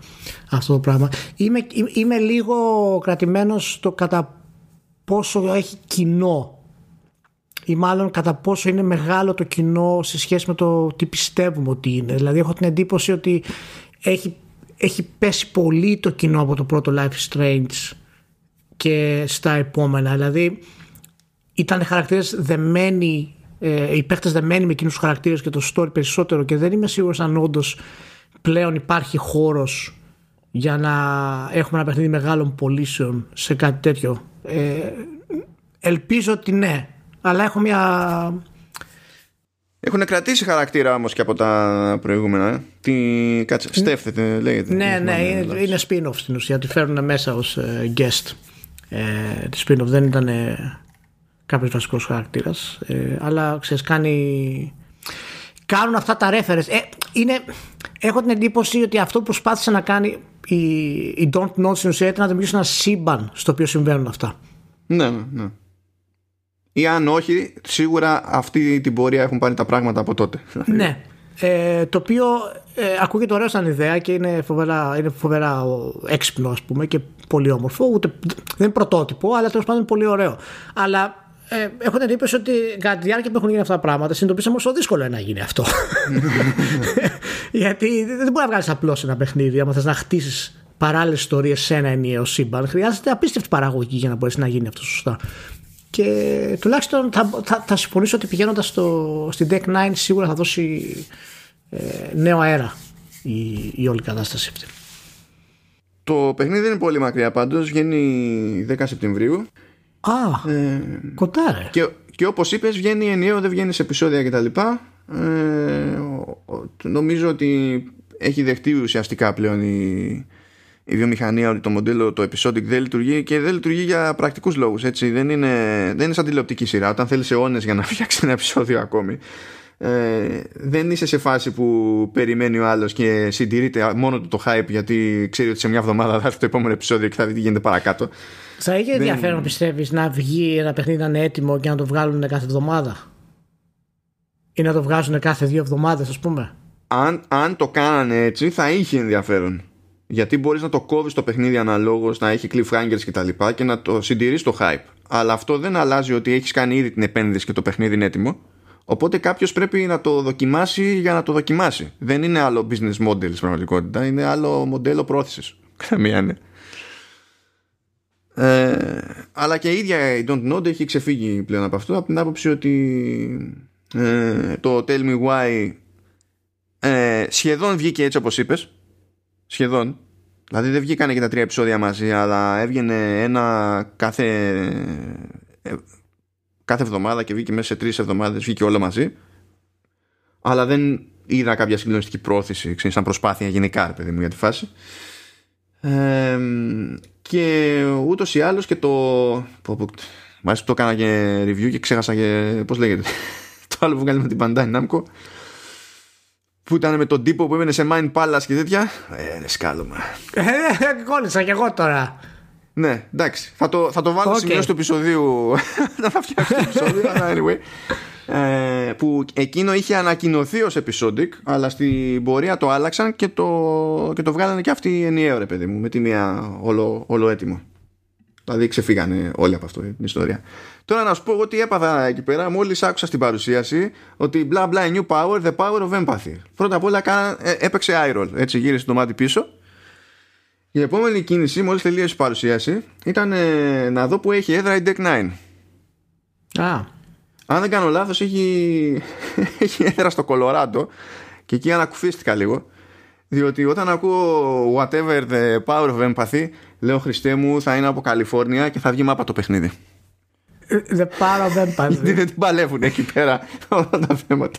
αυτό το πράγμα. Είμαι, είμαι λίγο κρατημένος στο κατά πόσο έχει κοινό ή μάλλον κατά πόσο είναι μεγάλο το κοινό σε σχέση με το τι πιστεύουμε ότι είναι. Δηλαδή έχω την εντύπωση ότι έχει, έχει πέσει πολύ το κοινό από το πρώτο Life is Strange και στα επόμενα. Δηλαδή ήταν χαρακτήρες δεμένοι ε, οι παίχτε δεμένοι με εκείνους τους χαρακτήρες και το story περισσότερο και δεν είμαι σίγουρος αν όντως πλέον υπάρχει χώρος για να έχουμε ένα παιχνίδι μεγάλων πωλήσεων σε κάτι τέτοιο. Ε, ελπίζω ότι ναι, αλλά έχω μια. Έχουν κρατήσει χαρακτήρα όμως και από τα προηγούμενα. Ε. Τι. Κάτσε, στέφτεται, λέγεται. Ναι, ναι, είναι, είναι spin-off στην ουσία. Τη φέρουν μέσα ως ε, guest. Ε, τη spin-off δεν ήταν κάποιος βασικός χαρακτήρας. Ε, αλλά ξέρεις, κάνει. Κάνουν αυτά τα reference. Ε, είναι, έχω την εντύπωση ότι αυτό που προσπάθησε να κάνει η, η Don't Know στην ουσία ήταν να δημιουργήσει ένα σύμπαν στο οποίο συμβαίνουν αυτά. Ναι, ναι, ναι. Ή αν όχι, σίγουρα αυτή την πορεία έχουν πάρει τα πράγματα από τότε. Ναι. Ε, το οποίο ε, ακούγεται ωραίο σαν ιδέα και είναι φοβερά, είναι φοβερά έξυπνο ας πούμε και πολύ όμορφο. Ούτε, δεν είναι πρωτότυπο, αλλά τέλος πάντων είναι πολύ ωραίο. Αλλά ε, έχω την εντύπωση ότι κατά τη διάρκεια που έχουν γίνει αυτά τα πράγματα συνειδητοποίησαμε όσο δύσκολο είναι να γίνει αυτό. (laughs) Γιατί δεν μπορεί να βγάλεις απλώς ένα παιχνίδι, άμα θες να χτίσεις παράλληλες ιστορίες σε ένα ενιαίο σύμπαν. Χρειάζεται απίστευτη παραγωγή για να μπορέσει να γίνει αυτό σωστά. Και τουλάχιστον θα, θα, θα συμφωνήσω ότι πηγαίνοντας στην Deck 9 σίγουρα θα δώσει ε, νέο αέρα η, η όλη κατάσταση αυτή. Το παιχνίδι δεν είναι πολύ μακριά πάντως, βγαίνει 10 Σεπτεμβρίου Α, ε, κοντά ρε. Και, και όπως είπες βγαίνει ενιαίο, δεν βγαίνει σε επεισόδια κτλ. Ε, νομίζω ότι έχει δεχτεί ουσιαστικά πλέον η, η βιομηχανία ότι το μοντέλο το episodic δεν λειτουργεί και δεν λειτουργεί για πρακτικούς λόγους έτσι. Δεν, είναι, δεν είναι σαν τηλεοπτική σειρά όταν θέλεις αιώνες για να (laughs) φτιάξεις ένα επεισόδιο ακόμη ε, δεν είσαι σε φάση που περιμένει ο άλλος και συντηρείται μόνο του το hype γιατί ξέρει ότι σε μια εβδομάδα θα έρθει το επόμενο επεισόδιο και θα δει τι γίνεται παρακάτω θα είχε δεν... ενδιαφέρον πιστεύεις να βγει ένα παιχνίδι να είναι έτοιμο και να το βγάλουν κάθε εβδομάδα; Ή να το βγάζουν κάθε δύο εβδομάδες, ας πούμε; Αν, αν το κάνανε έτσι, θα είχε ενδιαφέρον. Γιατί μπορείς να το κόβεις το παιχνίδι αναλόγως, να έχει cliffhangers κτλ. Και, και να το συντηρείς το hype. Αλλά αυτό δεν αλλάζει ότι έχεις κάνει ήδη την επένδυση και το παιχνίδι είναι έτοιμο. Οπότε κάποιος πρέπει να το δοκιμάσει για να το δοκιμάσει. Δεν είναι άλλο business model στην πραγματικότητα, είναι άλλο μοντέλο πρόθεσης. (laughs) Καμία ναι. Ε, αλλά και η ίδια η Don't Know έχει ξεφύγει πλέον από αυτό από την άποψη ότι ε, το Tell Me Why ε, σχεδόν βγήκε έτσι όπως είπες σχεδόν δηλαδή δεν βγήκανε και τα τρία επεισόδια μαζί αλλά έβγαινε ένα κάθε ε, κάθε εβδομάδα και βγήκε μέσα σε τρεις εβδομάδες βγήκε όλο μαζί αλλά δεν είδα κάποια συγκλονιστική πρόθεση ξέρεις, σαν προσπάθεια γενικά παιδί μου για τη φάση ε, και ούτως ή άλλως και το. Μάλιστα το έκανα και review και ξέχασα και. Πώς λέγεται. (laughs) το άλλο που βγάλει με την Bandai Namco. Που ήταν με τον τύπο που έμενε σε Mind Palace και τέτοια. Ε, είναι σκάλωμα. Ε, κόλλησα κι εγώ τώρα. Ναι, εντάξει. Θα το, θα το βάλω okay. σημείο του επεισοδίου. (laughs) να θα φτιάξω το επεισόδιο. anyway ε, που εκείνο είχε ανακοινωθεί ως episodic αλλά στην πορεία το άλλαξαν και το, και το βγάλανε και αυτοί ενιαίο ρε παιδί μου με τη μία όλο, όλο έτοιμο δηλαδή ξεφύγανε όλοι από αυτό την ιστορία. Τώρα να σου πω εγώ τι έπαθα εκεί πέρα. Μόλις άκουσα στην παρουσίαση ότι bla bla new power the power of empathy. Πρώτα απ' όλα ε, έπαιξε iRoll έτσι γύρισε το μάτι πίσω. Η επόμενη κίνηση μόλις τελείωσε η παρουσίαση ήταν ε, να δω που έχει έδρα η Deck 9 Α, αν δεν κάνω λάθος έχει, (laughs) έχει έδρα στο Κολοράντο και εκεί ανακουφίστηκα λίγο διότι όταν ακούω whatever the power of empathy λέω Χριστέ μου θα είναι από Καλιφόρνια και θα βγει μάπα το παιχνίδι The power of empathy δεν την παλεύουν εκεί πέρα όλα τα θέματα.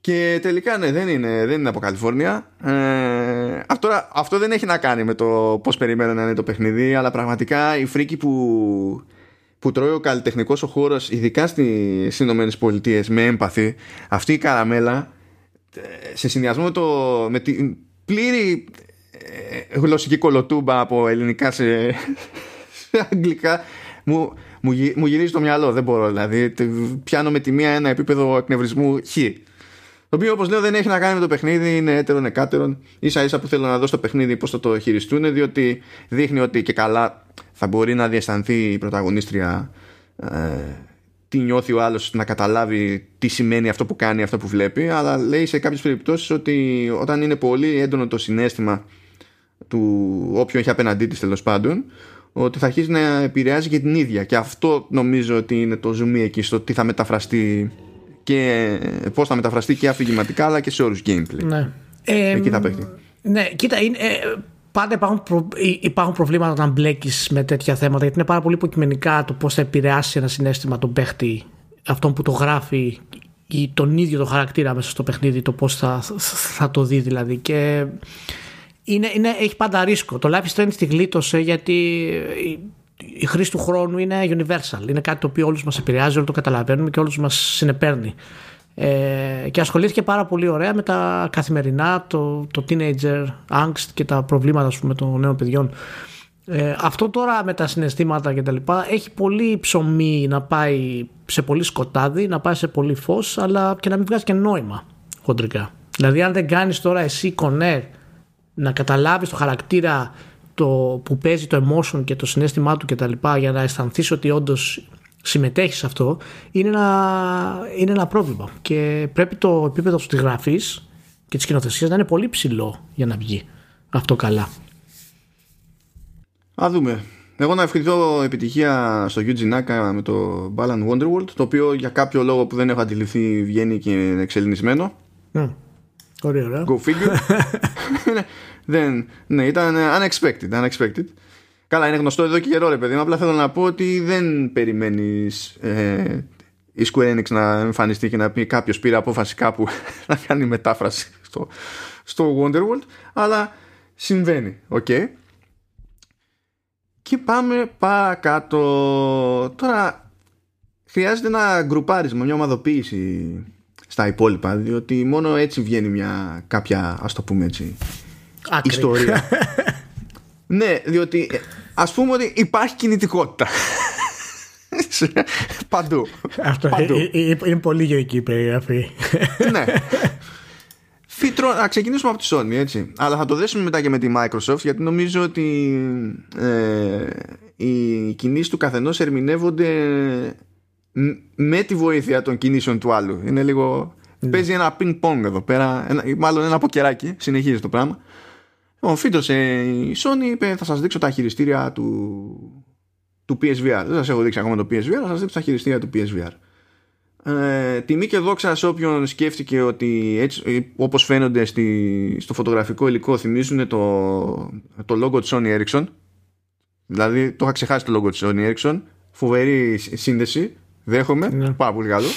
Και τελικά ναι δεν είναι, δεν είναι από Καλιφόρνια. Ε, αυτό, αυτό δεν έχει να κάνει με το πως περιμένω να είναι το παιχνίδι αλλά πραγματικά η φρίκη που που τρώει ο καλλιτεχνικός ο χώρος, ειδικά στις Ηνωμένες Πολιτείες, με έμπαθη, αυτή η καραμέλα, ε, σε συνδυασμό με, το, με την πλήρη ε, γλωσσική κολοτούμπα από ελληνικά σε, σε αγγλικά, μου, μου, μου γυρίζει το μυαλό. Δεν μπορώ δηλαδή. Πιάνω με τη μία ένα επίπεδο εκνευρισμού χ. Το οποίο όπως λέω δεν έχει να κάνει με το παιχνίδι, είναι έτερον εκάτερον. σα ίσα που θέλω να δω στο παιχνίδι πώς θα το χειριστούν, διότι δείχνει ότι και καλά θα μπορεί να διαισθανθεί η πρωταγωνίστρια ε, τι νιώθει ο άλλος να καταλάβει τι σημαίνει αυτό που κάνει, αυτό που βλέπει αλλά λέει σε κάποιες περιπτώσεις ότι όταν είναι πολύ έντονο το συνέστημα του όποιου έχει απέναντί της τέλος πάντων ότι θα αρχίσει να επηρεάζει και την ίδια και αυτό νομίζω ότι είναι το zoom εκεί στο τι θα μεταφραστεί και πώς θα μεταφραστεί και αφηγηματικά αλλά και σε όρους gameplay ναι. εκεί θα παίχνει ναι, κοίτα, είναι, ε, πάντα υπάρχουν, προ, υπάρχουν προβλήματα όταν μπλέκεις με τέτοια θέματα γιατί είναι πάρα πολύ υποκειμενικά το πώς θα επηρεάσει ένα συνέστημα τον παίχτη, αυτόν που το γράφει ή τον ίδιο το χαρακτήρα μέσα στο παιχνίδι, το πώς θα, θα το δει δηλαδή. Και είναι, είναι, έχει πάντα ρίσκο. Το Life Strange τη γλίτωσε γιατί η, η χρήση του χρόνου είναι universal. Είναι κάτι το οποίο όλους μας επηρεάζει, όλο το καταλαβαίνουμε και όλους μας συνεπέρνει. Ε, και ασχολήθηκε πάρα πολύ ωραία με τα καθημερινά, το, το teenager angst και τα προβλήματα πούμε, των νέων παιδιών. Ε, αυτό τώρα με τα συναισθήματα και τα λοιπά έχει πολύ ψωμί να πάει σε πολύ σκοτάδι, να πάει σε πολύ φως αλλά και να μην βγάζει και νόημα χοντρικά. Δηλαδή αν δεν κάνεις τώρα εσύ κονέρ να καταλάβεις το χαρακτήρα το που παίζει το emotion και το συνέστημά του και τα λοιπά για να αισθανθείς ότι όντως συμμετέχεις σε αυτό είναι ένα, είναι ένα πρόβλημα και πρέπει το επίπεδο τη γραφή και της κοινοθεσία να είναι πολύ ψηλό για να βγει αυτό καλά. Α δούμε. Εγώ να ευχηθώ επιτυχία στο Yuji Naka με το Balan Wonderworld το οποίο για κάποιο λόγο που δεν έχω αντιληφθεί βγαίνει και εξελινισμένο. Mm. Ωραία, ωραία. Go figure. (laughs) δεν, ναι, ήταν unexpected, unexpected. Καλά, είναι γνωστό εδώ και καιρό, ρε παιδί. Απλά θέλω να πω ότι δεν περιμένεις ε, η Square Enix να εμφανιστεί και να πει κάποιος πήρε απόφαση κάπου (laughs) να κάνει μετάφραση στο, στο Wonderworld. Αλλά συμβαίνει, OK. Okay. Και πάμε παρακάτω. Τώρα χρειάζεται ένα γκρουπάρισμα, μια ομαδοποίηση στα υπόλοιπα, διότι μόνο έτσι βγαίνει μια κάποια, ας το πούμε έτσι, ιστορία. (laughs) ναι, διότι ας πούμε ότι υπάρχει κινητικότητα. (laughs) Παντού. Αυτό Παντού. Ε, ε, ε, είναι πολύ γεωική η περιγραφή. ναι. Φίτρο, να ξεκινήσουμε από τη Sony, έτσι. Αλλά θα το δέσουμε μετά και με τη Microsoft, γιατί νομίζω ότι ε, οι κινήσεις του καθενός ερμηνεύονται με τη βοήθεια των κινήσεων του άλλου. Είναι λίγο... Ναι. Παίζει ένα ping-pong εδώ πέρα, ένα, μάλλον ένα ποκεράκι, συνεχίζει το πράγμα. Λοιπόν, φύτρωσε η Sony, είπε θα σας δείξω τα χειριστήρια του, του PSVR. Δεν σας έχω δείξει ακόμα το PSVR, θα σας δείξω τα χειριστήρια του PSVR. Ε, τιμή και δόξα σε όποιον σκέφτηκε ότι έτσι, όπως φαίνονται στη, στο φωτογραφικό υλικό θυμίζουν το, το logo της Sony Ericsson δηλαδή το είχα ξεχάσει το logo της Sony Ericsson φοβερή σύνδεση δέχομαι, ναι. πάρα πολύ καλό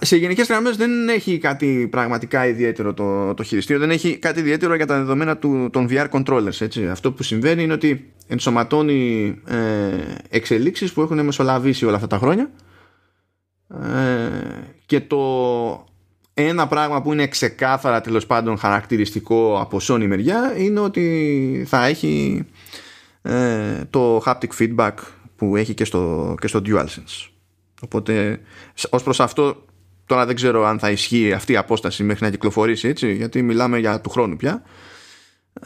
σε γενικές γραμμές δεν έχει κάτι πραγματικά ιδιαίτερο το, το χειριστήριο δεν έχει κάτι ιδιαίτερο για τα δεδομένα του, των VR controllers έτσι. αυτό που συμβαίνει είναι ότι ενσωματώνει ε, εξελίξεις που έχουν μεσολαβήσει όλα αυτά τα χρόνια ε, και το ένα πράγμα που είναι ξεκάθαρα τέλος πάντων χαρακτηριστικό από Sony μεριά είναι ότι θα έχει ε, το haptic feedback που έχει και στο, και στο DualSense οπότε ως προς αυτό τώρα δεν ξέρω αν θα ισχύει αυτή η απόσταση μέχρι να κυκλοφορήσει έτσι γιατί μιλάμε για του χρόνου πια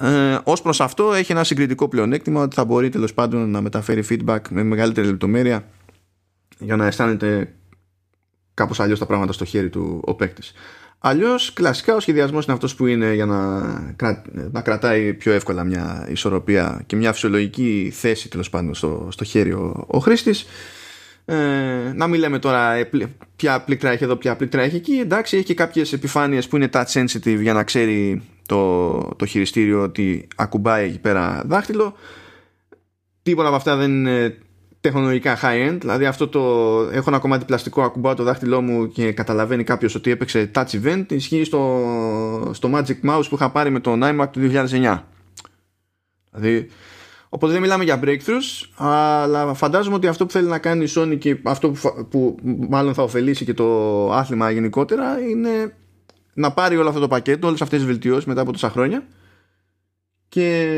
ε, ως προς αυτό έχει ένα συγκριτικό πλεονέκτημα ότι θα μπορεί τέλος πάντων να μεταφέρει feedback με μεγαλύτερη λεπτομέρεια για να αισθάνεται κάπως αλλιώς τα πράγματα στο χέρι του ο παίκτης. Αλλιώς κλασικά ο σχεδιασμός είναι αυτός που είναι για να, να κρατάει πιο εύκολα μια ισορροπία και μια φυσιολογική θέση τέλος πάντων στο, στο χέρι ο, ο χρήστης ε, να μην λέμε τώρα ε, ποια πλήκτρα έχει εδώ, ποια πλήκτρα έχει εκεί. Εντάξει, έχει και κάποιες επιφάνειες που είναι touch sensitive για να ξέρει το, το χειριστήριο ότι ακουμπάει εκεί πέρα δάχτυλο. Τίποτα από αυτά δεν είναι τεχνολογικά high-end. Δηλαδή αυτό το έχω ένα κομμάτι πλαστικό, ακουμπάω το δάχτυλό μου και καταλαβαίνει κάποιος ότι έπαιξε touch event. Ισχύει στο, στο Magic Mouse που είχα πάρει με το iMac του 2009. Δηλαδή, οπότε δεν μιλάμε για breakthroughs, αλλά φαντάζομαι ότι αυτό που θέλει να κάνει η Sony και αυτό που, που μάλλον θα ωφελήσει και το άθλημα γενικότερα είναι να πάρει όλο αυτό το πακέτο, όλες αυτές τις βελτιώσεις μετά από τόσα χρόνια και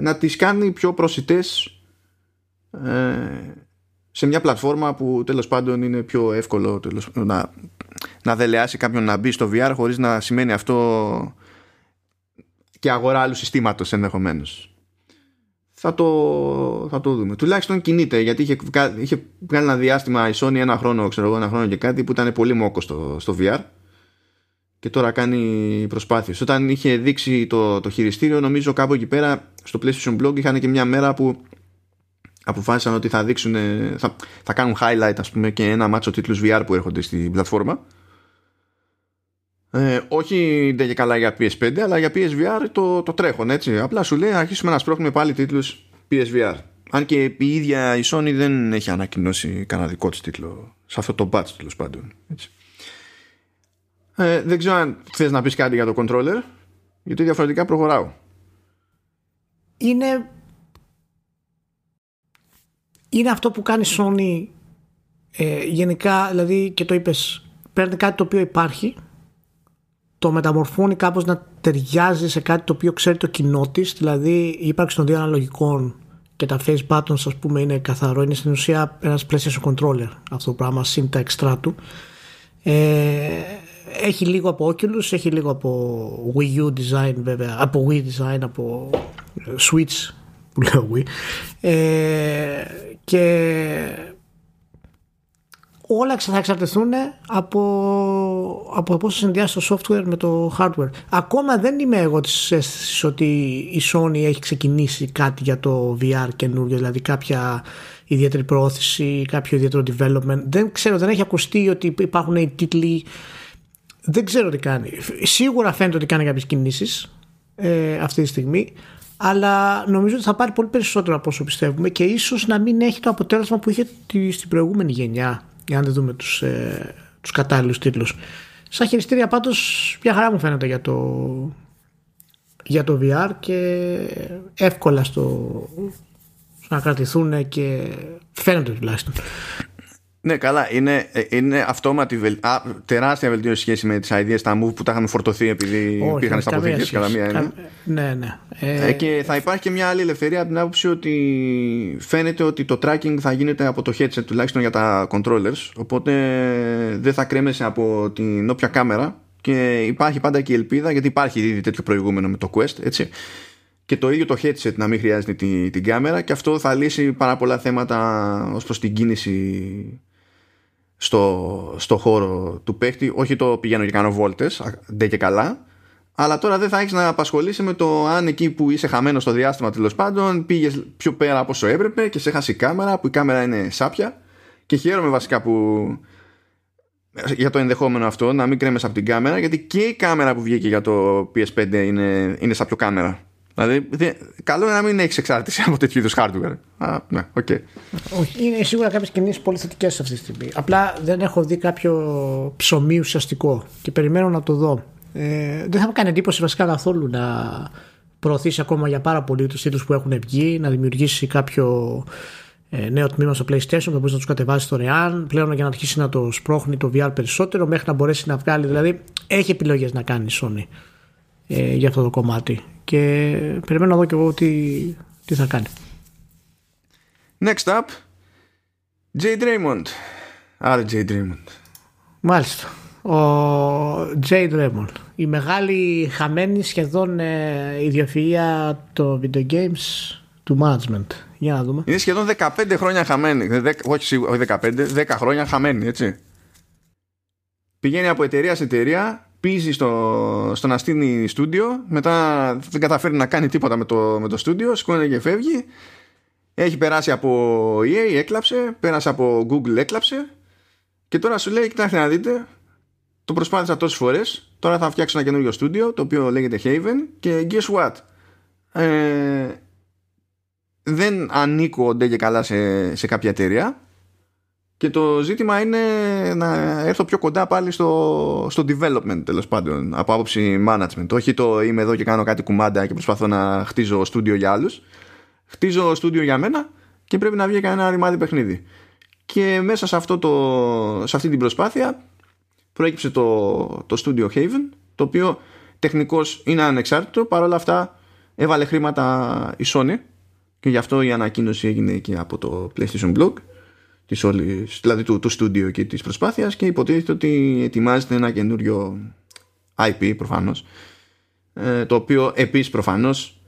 να τις κάνει πιο προσιτές ε, σε μια πλατφόρμα που τέλος πάντων είναι πιο εύκολο τέλος, να, να δελεάσει κάποιον να μπει στο VR χωρίς να σημαίνει αυτό και αγορά άλλου συστήματος ενδεχομένως. Θα το, θα το δούμε. Τουλάχιστον κινείται γιατί είχε, είχε βγάλει ένα διάστημα η Sony ένα χρόνο, ξέρω εγώ, ένα χρόνο και κάτι που ήταν πολύ μόκο στο, στο VR και τώρα κάνει προσπάθειες. Όταν είχε δείξει το, το χειριστήριο νομίζω κάπου εκεί πέρα στο PlayStation Blog είχαν και μια μέρα που αποφάσισαν ότι θα δείξουν θα, θα κάνουν highlight ας πούμε και ένα μάτσο τίτλους VR που έρχονται στην πλατφόρμα. Ε, όχι δεν και καλά για PS5 αλλά για PSVR το, το τρέχουν έτσι. Απλά σου λέει αρχίσουμε να σπρώχνουμε πάλι τίτλους PSVR αν και η ίδια η Sony δεν έχει ανακοινώσει κανένα δικό της τίτλο σε αυτό το batch τέλος πάντων έτσι. Ε, δεν ξέρω αν θες να πεις κάτι για το controller γιατί διαφορετικά προχωράω. Είναι είναι αυτό που κάνει Sony ε, γενικά δηλαδή και το είπες παίρνει κάτι το οποίο υπάρχει το μεταμορφώνει κάπως να ταιριάζει σε κάτι το οποίο ξέρει το κοινό της, δηλαδή η ύπαρξη των δύο αναλογικών και τα face buttons ας πούμε είναι καθαρό είναι στην ουσία ένας PlayStation controller αυτό το πράγμα συν τα εξτρά του. Ε, έχει λίγο από Oculus έχει λίγο από Wii U design βέβαια από Wii design από Switch που λέω Wii ε, και όλα θα εξαρτηθούν από, από πώς θα συνδυάσει το software με το hardware. Ακόμα δεν είμαι εγώ της αίσθησης ότι η Sony έχει ξεκινήσει κάτι για το VR καινούργιο, δηλαδή κάποια ιδιαίτερη προώθηση, κάποιο ιδιαίτερο development. Δεν ξέρω, δεν έχει ακουστεί ότι υπάρχουν οι τίτλοι. Δεν ξέρω τι κάνει. Σίγουρα φαίνεται ότι κάνει κάποιες κινήσεις ε, αυτή τη στιγμή αλλά νομίζω ότι θα πάρει πολύ περισσότερο από όσο πιστεύουμε και ίσως να μην έχει το αποτέλεσμα που είχε στην προηγούμενη γενιά για να δεν δούμε τους, ε, τους κατάλληλους τίτλους. Σαν χειριστήρια πάντως μια χαρά μου φαίνεται για το, για το VR και εύκολα στο, στο να κρατηθούν και φαίνεται τουλάχιστον ναι, καλά. Είναι, ε, είναι αυτόματη βελ... Α, τεράστια βελτίωση σχέση με τις ideas τα move που τα είχαμε φορτωθεί επειδή Όχι, υπήρχαν στα αποθήκε. Κατά μία είναι. Ναι, ναι. Ε... Ε, και θα υπάρχει και μια άλλη ελευθερία από την άποψη ότι φαίνεται ότι το tracking θα γίνεται από το headset τουλάχιστον για τα controllers. Οπότε δεν θα κρέμεσαι από την όποια κάμερα. Και υπάρχει πάντα και η ελπίδα, γιατί υπάρχει ήδη τέτοιο προηγούμενο με το Quest, έτσι και το ίδιο το headset να μην χρειάζεται την, την κάμερα και αυτό θα λύσει πάρα πολλά θέματα ως προς την κίνηση στο, στο χώρο του παίχτη. Όχι το πηγαίνω και κάνω βόλτες, δεν και καλά. Αλλά τώρα δεν θα έχεις να απασχολήσει με το αν εκεί που είσαι χαμένος στο διάστημα τέλος πάντων πήγες πιο πέρα από όσο έπρεπε και σε έχασε η κάμερα, που η κάμερα είναι σάπια. Και χαίρομαι βασικά που για το ενδεχόμενο αυτό να μην κρέμεσαι από την κάμερα, γιατί και η κάμερα που βγήκε για το PS5 είναι, είναι σάπιο κάμερα. Δηλαδή, καλό είναι να μην έχεις εξάρτηση από τέτοιου είδους hardware. Α, ναι, okay. Όχι, είναι σίγουρα κάποιες κινήσεις πολύ θετικές αυτή τη στιγμή. Απλά δεν έχω δει κάποιο ψωμί ουσιαστικό και περιμένω να το δω. Ε, δεν θα μου κάνει εντύπωση βασικά καθόλου να προωθήσει ακόμα για πάρα πολύ τους τίτλου που έχουν βγει, να δημιουργήσει κάποιο ε, νέο τμήμα στο PlayStation που μπορείς να τους κατεβάσεις δωρεάν, πλέον για να αρχίσει να το σπρώχνει το VR περισσότερο μέχρι να μπορέσει να βγάλει. Δηλαδή, έχει επιλογές να κάνει η Sony ε, για αυτό το κομμάτι και περιμένω να δω και εγώ τι, τι θα κάνει. Next up, Jay Draymond. Άρα Jay Draymond. Μάλιστα. Ο Jay Draymond. Η μεγάλη χαμένη σχεδόν ε, ιδιοφυΐα το video games του management. Για να δούμε. Είναι σχεδόν 15 χρόνια χαμένη. όχι σίγουρα, όχι 15, 10 χρόνια χαμένη, έτσι. Πηγαίνει από εταιρεία σε εταιρεία, πίζει στο, στο να στείλει στούντιο, μετά δεν καταφέρει να κάνει τίποτα με το, με το στούντιο, σηκώνεται και φεύγει. Έχει περάσει από EA, έκλαψε, πέρασε από Google, έκλαψε. Και τώρα σου λέει, κοιτάξτε να δείτε, το προσπάθησα τόσες φορές. Τώρα θα φτιάξω ένα καινούριο στούντιο, το οποίο λέγεται Haven. Και guess what? Ε, δεν ανήκω ντε και καλά σε, σε κάποια εταιρεία και το ζήτημα είναι να έρθω πιο κοντά πάλι στο, στο development τέλος πάντων από άποψη management. Όχι το είμαι εδώ και κάνω κάτι κουμάντα και προσπαθώ να χτίζω στούντιο για άλλους. Χτίζω στούντιο για μένα και πρέπει να βγει κανένα ρημάδι παιχνίδι. Και μέσα σε, αυτό το, σε αυτή την προσπάθεια προέκυψε το, το Studio Haven το οποίο τεχνικώς είναι ανεξάρτητο παρόλα αυτά έβαλε χρήματα η Sony και γι' αυτό η ανακοίνωση έγινε και από το PlayStation Blog της όλης, δηλαδή του, του στούντιο και της προσπάθειας και υποτίθεται ότι ετοιμάζεται ένα καινούριο IP προφανώς ε, το οποίο επίσης προφανώς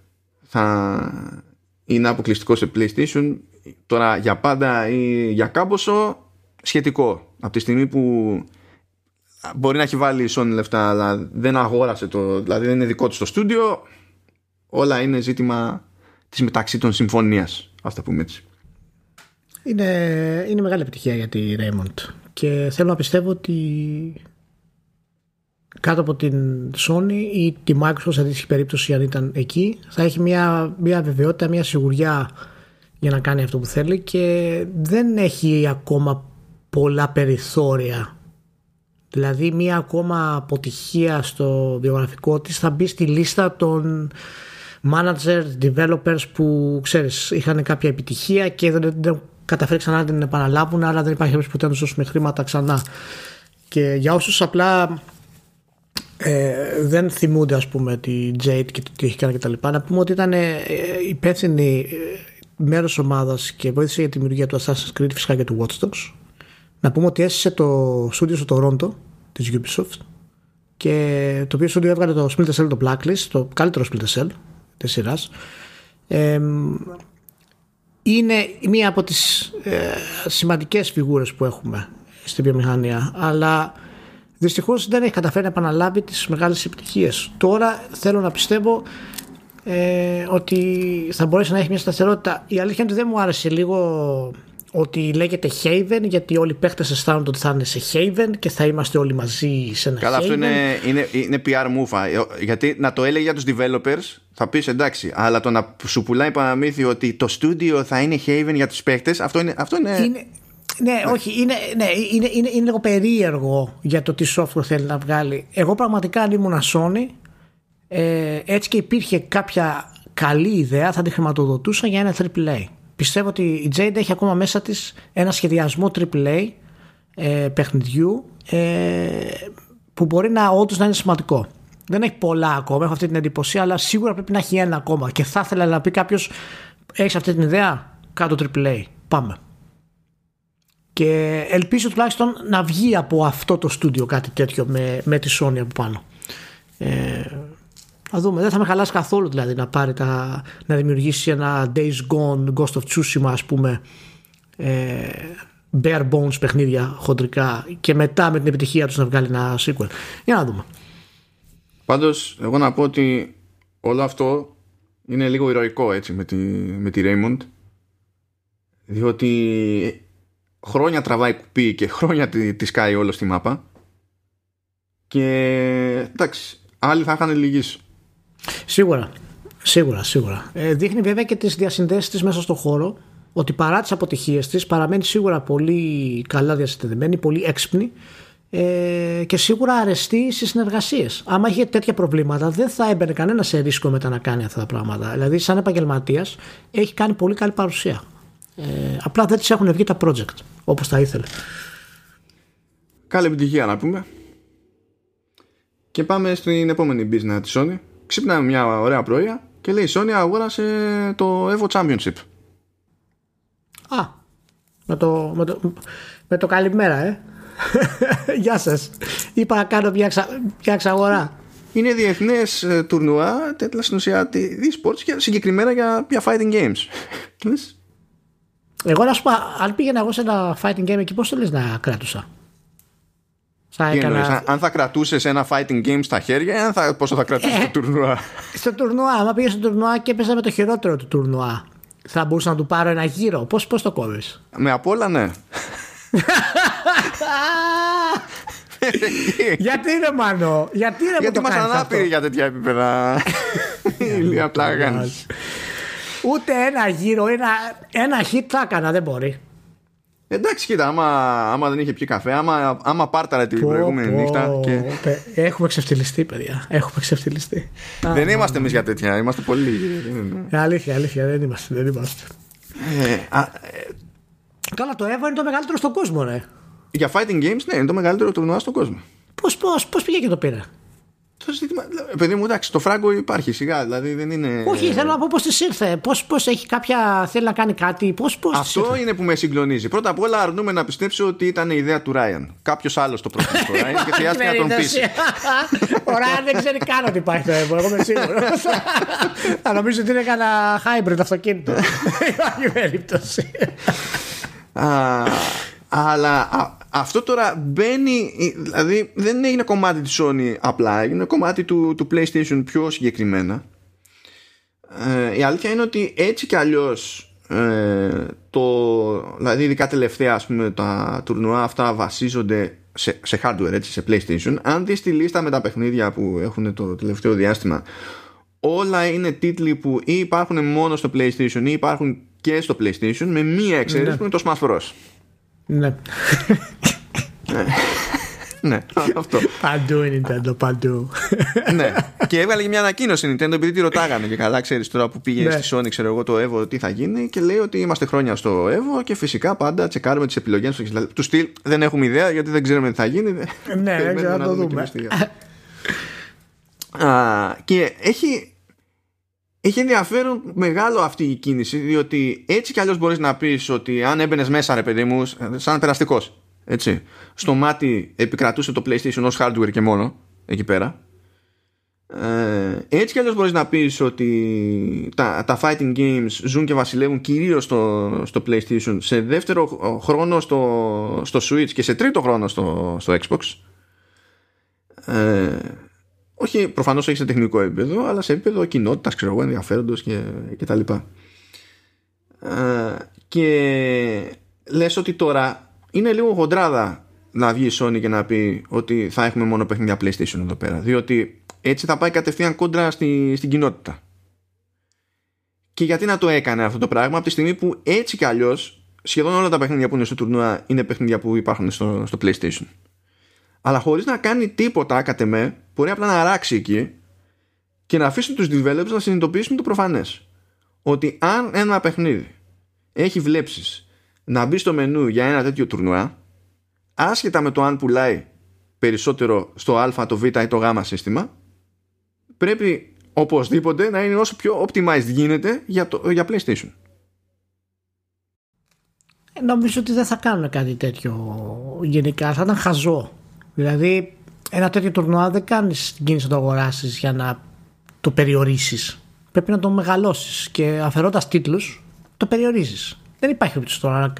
θα είναι αποκλειστικό σε PlayStation τώρα για πάντα ή για κάμποσο σχετικό από τη στιγμή που μπορεί να έχει βάλει η Sony λεφτά, αλλά δεν αγόρασε το. Δηλαδή δεν είναι δικό του το στούντιο. Όλα είναι ζήτημα της μεταξύ των συμφωνίας. Α τα πούμε έτσι. Είναι, είναι μεγάλη επιτυχία για τη Raymond. Και θέλω να πιστεύω ότι κάτω από την Sony ή τη Microsoft σε αντίστοιχη περίπτωση αν ήταν εκεί θα έχει μια, μια βεβαιότητα, μια σιγουριά για να κάνει αυτό που θέλει και δεν έχει ακόμα πολλά περιθώρια δηλαδή μια ακόμα αποτυχία στο βιογραφικό της θα μπει στη λίστα των managers, developers που ξέρεις είχαν κάποια επιτυχία και δεν, δεν καταφέρει ξανά να την επαναλάβουν άρα δεν υπάρχει περίπτωση ποτέ να τους δώσουμε χρήματα ξανά. Και για όσους απλά ε, δεν θυμούνται ας πούμε τη Jade και το τι έχει κάνει και τα λοιπά να πούμε ότι ήταν ε, υπεύθυνη ε, μέρος ομάδας και βοήθησε για τη δημιουργία του Assassin's Creed φυσικά και του Watch Dogs. Να πούμε ότι έσυσε το στούντιο στο Toronto της Ubisoft και το οποίο στούντιο έβγαλε το Splinter Cell το Blacklist το καλύτερο Splinter Cell της σειράς. Ε, είναι μία από τις ε, σημαντικές φιγούρες που έχουμε στην βιομηχανία αλλά δυστυχώς δεν έχει καταφέρει να επαναλάβει τις μεγάλες επιτυχίες. Τώρα θέλω να πιστεύω ε, ότι θα μπορέσει να έχει μια σταθερότητα. Η αλήθεια είναι ότι δεν μου άρεσε λίγο ότι λέγεται Haven γιατί όλοι οι παίχτες αισθάνονται ότι θα είναι σε Haven και θα είμαστε όλοι μαζί σε ένα Καλά, Haven. αυτό είναι, είναι, είναι PR move. Γιατί να το έλεγε για τους developers θα πεις εντάξει, αλλά το να σου πουλάει παραμύθι ότι το studio θα είναι Haven για τους παίχτες αυτό είναι, αυτό είναι... είναι ναι, όχι, είναι, ναι, είναι, είναι, είναι λίγο περίεργο για το τι software θέλει να βγάλει. Εγώ πραγματικά αν ήμουν Sony, ε, έτσι και υπήρχε κάποια καλή ιδέα, θα τη χρηματοδοτούσα για ένα AAA. Πιστεύω ότι η Jade έχει ακόμα μέσα της ένα σχεδιασμό AAA ε, παιχνιδιού ε, που μπορεί να όντως να είναι σημαντικό. Δεν έχει πολλά ακόμα, έχω αυτή την εντύπωση, αλλά σίγουρα πρέπει να έχει ένα ακόμα. Και θα ήθελα να πει κάποιος: Έχεις αυτή την ιδέα, κάτω AAA. Πάμε. Και ελπίζω τουλάχιστον να βγει από αυτό το στούντιο κάτι τέτοιο με, με τη Sony από πάνω. Ε, θα δούμε. Δεν θα με χαλάσει καθόλου δηλαδή να πάρει τα, να δημιουργήσει ένα Days Gone, Ghost of Tsushima ας πούμε ε, bare bones παιχνίδια χοντρικά και μετά με την επιτυχία τους να βγάλει ένα sequel. Για να δούμε. Πάντως εγώ να πω ότι όλο αυτό είναι λίγο ηρωικό έτσι με τη, με τη Raymond διότι χρόνια τραβάει κουπί και χρόνια τη, τη σκάει όλο στη μάπα και εντάξει άλλοι θα είχαν λυγίσει Σίγουρα, σίγουρα, σίγουρα. Ε, δείχνει βέβαια και τις διασυνδέσεις της μέσα στον χώρο ότι παρά τις αποτυχίες της παραμένει σίγουρα πολύ καλά διασυνδεδεμένη, πολύ έξυπνη ε, και σίγουρα αρεστή στις συνεργασίες. Άμα είχε τέτοια προβλήματα, δεν θα έμπαινε κανένας σε ρίσκο μετά να κάνει αυτά τα πράγματα. Δηλαδή, σαν επαγγελματίας, έχει κάνει πολύ καλή παρουσία. Ε, απλά δεν της έχουν βγει τα project όπως τα ήθελε. Καλή επιτυχία να πούμε. Και πάμε στην επόμενη business της Sony. Ξύπναμε μια ωραία πρωία και λέει η Sony αγόρασε το Evo Championship. Α, με το, με το, με το καλημέρα, ε. (laughs) Γεια σας. Είπα να κάνω μια, εξα, μια εξαγορά. Είναι διεθνές τουρνουά, τέτοια στην ουσία e-sports και συγκεκριμένα για, για fighting games. (laughs) Εγώ να σου πω, αν πήγαινα εγώ σε ένα fighting game εκεί, πώς το λες να κράτουσα. Θα έκανα... εννοείς, αν θα κρατούσες ένα fighting game στα χέρια, θα, πόσο θα κρατούσε το τουρνουά; Στο τουρνουά, άμα πήγες στο τουρνουά και έπαιζα με το χειρότερο του τουρνουά, θα μπορούσα να του πάρω ένα γύρο. Πώ πώς το κόβεις; Με απ' όλα, ναι. (laughs) γιατί είναι μάνο, γιατί είναι Γιατί είμαστε ανάπηροι για τέτοια επίπεδα. Ηλία πλάκα. Ούτε ένα γύρο, ένα, ένα hit θα έκανα, δεν μπορεί. Εντάξει, κοίτα, άμα, άμα δεν είχε πιει καφέ, άμα, άμα πάρταρα την προηγούμενη πω, νύχτα. Και... Έχουμε ξεφτυλιστεί, παιδιά. Έχουμε ξεφτυλιστεί. δεν είμαστε εμείς για τέτοια, είμαστε πολύ λίγοι. αλήθεια, αλήθεια, δεν είμαστε. Δεν είμαστε. Ε, α, ε... Καλά, το Evo είναι το μεγαλύτερο στον κόσμο, ρε. Για fighting games, ναι, είναι το μεγαλύτερο τουρνουά στον κόσμο. Πώς πώς, πώς πήγε και το πήρε; Το ζήτημα. Παιδί μου, εντάξει, το φράγκο υπάρχει σιγά, δηλαδή δεν είναι. Όχι, θέλω να πω πώς της ήρθε. Πώς πώς έχει κάποια. θέλει να κάνει κάτι. Πώς, πώς Αυτό είναι που με συγκλονίζει. Πρώτα απ' όλα αρνούμε να πιστέψω ότι ήταν η ιδέα του Ράιαν. Κάποιος άλλος το πρότεινε το Ράιαν και (laughs) χρειάστηκε να τον πείσει. (laughs) Ο Ράιαν δεν ξέρει καν ότι υπάρχει το Evo. Εγώ είμαι σίγουρος. Θα νομίζω ότι είναι κανένα hybrid αυτοκίνητο. Δεν (laughs) υπάρχει περίπτωση. Αλλά αυτό τώρα μπαίνει, δηλαδή δεν είναι κομμάτι της Sony απλά, είναι κομμάτι του, του PlayStation πιο συγκεκριμένα. Ε, η αλήθεια είναι ότι έτσι κι αλλιώς ε, το, δηλαδή ειδικά τελευταία ας πούμε τα τουρνουά αυτά βασίζονται σε, σε hardware έτσι, σε PlayStation αν δεις τη λίστα με τα παιχνίδια που έχουν το τελευταίο διάστημα όλα είναι τίτλοι που ή υπάρχουν μόνο στο PlayStation ή υπάρχουν και στο PlayStation με μία εξαίρεση ναι. που είναι το Smash Bros. (laughs) Ναι. ναι. ναι, αυτό. Παντού είναι Nintendo, παντού. ναι. Και έβγαλε και μια ανακοίνωση Nintendo επειδή τη ρωτάγανε και καλά, ξέρεις τώρα που πήγε ναι. στη Sony, ξέρω εγώ το Evo, τι θα γίνει και λέει ότι είμαστε χρόνια στο Evo και φυσικά πάντα τσεκάρουμε τις επιλογές τους στυλ. Δεν έχουμε ιδέα γιατί δεν ξέρουμε τι θα γίνει. Ναι, δεν ξέρω να το δούμε. και έχει έχει ενδιαφέρον μεγάλο αυτή η κίνηση, διότι έτσι κι αλλιώς μπορείς να πεις ότι αν έμπαινες μέσα, ρε παιδί μου, σαν περαστικός. Έτσι. Στο μάτι επικρατούσε το PlayStation ως hardware και μόνο εκεί πέρα. Ε, έτσι κι αλλιώς μπορείς να πεις ότι τα, τα fighting games ζουν και βασιλεύουν κυρίως στο, στο PlayStation σε δεύτερο χρόνο στο, στο Switch και σε τρίτο χρόνο στο, στο Xbox ε, όχι προφανώς όχι σε τεχνικό επίπεδο αλλά σε επίπεδο κοινότητας ξέρω εγώ ενδιαφέροντος και, και τα λοιπά ε, και λες ότι τώρα είναι λίγο χοντράδα να βγει η Sony και να πει ότι θα έχουμε μόνο παιχνίδια PlayStation εδώ πέρα. Διότι έτσι θα πάει κατευθείαν κόντρα στη, στην κοινότητα. Και γιατί να το έκανε αυτό το πράγμα από τη στιγμή που έτσι κι αλλιώς σχεδόν όλα τα παιχνίδια που είναι στο τουρνουά είναι παιχνίδια που υπάρχουν στο, στο PlayStation. Αλλά χωρίς να κάνει τίποτα, κατ' εμέ, μπορεί απλά να αράξει εκεί και να αφήσει τους developers να συνειδητοποιήσουν το προφανές. Ότι αν ένα παιχνίδι έχει βλέψεις να μπει στο μενού για ένα τέτοιο τουρνουά άσχετα με το αν πουλάει περισσότερο στο α, το β ή το γ σύστημα πρέπει οπωσδήποτε να είναι όσο πιο optimized γίνεται για, το, για PlayStation. Ε, νομίζω ότι δεν θα κάνουν κάτι τέτοιο γενικά. Θα ήταν χαζό. Δηλαδή, ένα τέτοιο τουρνουά δεν κάνεις την κίνηση να το αγοράσεις για να το περιορίσεις. Πρέπει να το μεγαλώσεις και αφαιρώντας τίτλους, το περιορίζεις. Δεν υπάρχει περίπτωση τώρα να,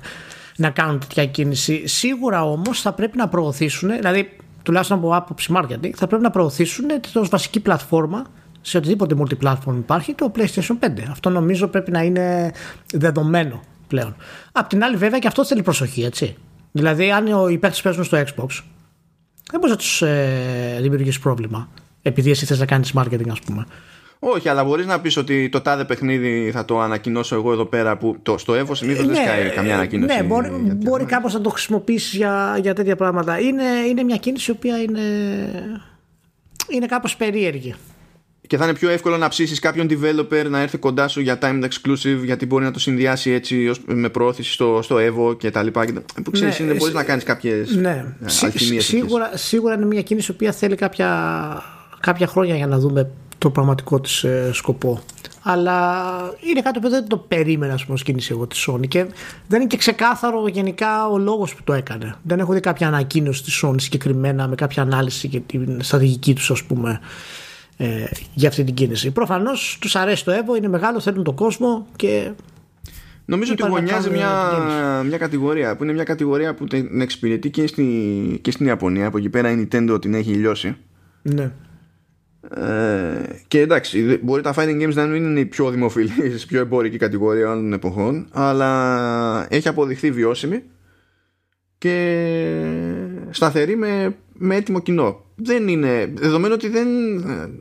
να κάνουν τέτοια κίνηση. Σίγουρα όμως θα πρέπει να προωθήσουν, δηλαδή τουλάχιστον από άποψη marketing, θα πρέπει να προωθήσουν ως βασική πλατφόρμα σε οτιδήποτε multiplatform υπάρχει το PlayStation 5. Αυτό νομίζω πρέπει να είναι δεδομένο πλέον. Απ' την άλλη, βέβαια, και αυτό θέλει προσοχή, έτσι. Δηλαδή, αν οι παίκτες παίζουν στο Xbox, δεν μπορεί να τους ε, δημιουργήσεις πρόβλημα. Επειδή εσύ θες να κάνεις marketing, ας πούμε. Όχι, αλλά μπορείς να πεις ότι το τάδε παιχνίδι θα το ανακοινώσω εγώ εδώ πέρα που το, στο Evo συνήθως δεν ναι, σκάει καμιά ανακοίνωση. Ναι, μπορεί, μπορεί κάπως να το χρησιμοποιήσεις για, για τέτοια πράγματα. Είναι, είναι μια κίνηση η οποία είναι, είναι κάπως περίεργη. Και θα είναι πιο εύκολο να ψήσεις κάποιον developer να έρθει κοντά σου για time exclusive γιατί μπορεί να το συνδυάσει έτσι με προώθηση στο, στο Evo και τα λοιπά. Που ξέρεις, ναι, μπορείς να κάνεις κάποιες ναι. Σίγουρα, σίγουρα είναι μια κίνηση η οποία θέλει κάποια, κάποια χρόνια για να δούμε το πραγματικό της ε, σκοπό. Αλλά είναι κάτι που δεν το περίμενα ας πούμε, κίνηση εγώ της Sony και δεν είναι και ξεκάθαρο γενικά ο λόγος που το έκανε. Δεν έχω δει κάποια ανακοίνωση της Sony συγκεκριμένα με κάποια ανάλυση για την στρατηγική τους ας πούμε ε, για αυτή την κίνηση. Προφανώς τους αρέσει το Evo, είναι μεγάλο, θέλουν τον κόσμο και Νομίζω ότι γωνιάζει μια, μια κατηγορία που είναι μια κατηγορία που την εξυπηρετεί και, στη, και στην Ιαπωνία. Από εκεί πέρα η Nintendo την έχει λιώσει. Ναι. Ε, και εντάξει, μπορεί τα fighting games να μην είναι η πιο δημοφιλή, η πιο εμπορική κατηγορία όλων των εποχών, αλλά έχει αποδειχθεί βιώσιμη και σταθερή με, με έτοιμο κοινό. Δεν είναι, δεδομένου ότι δεν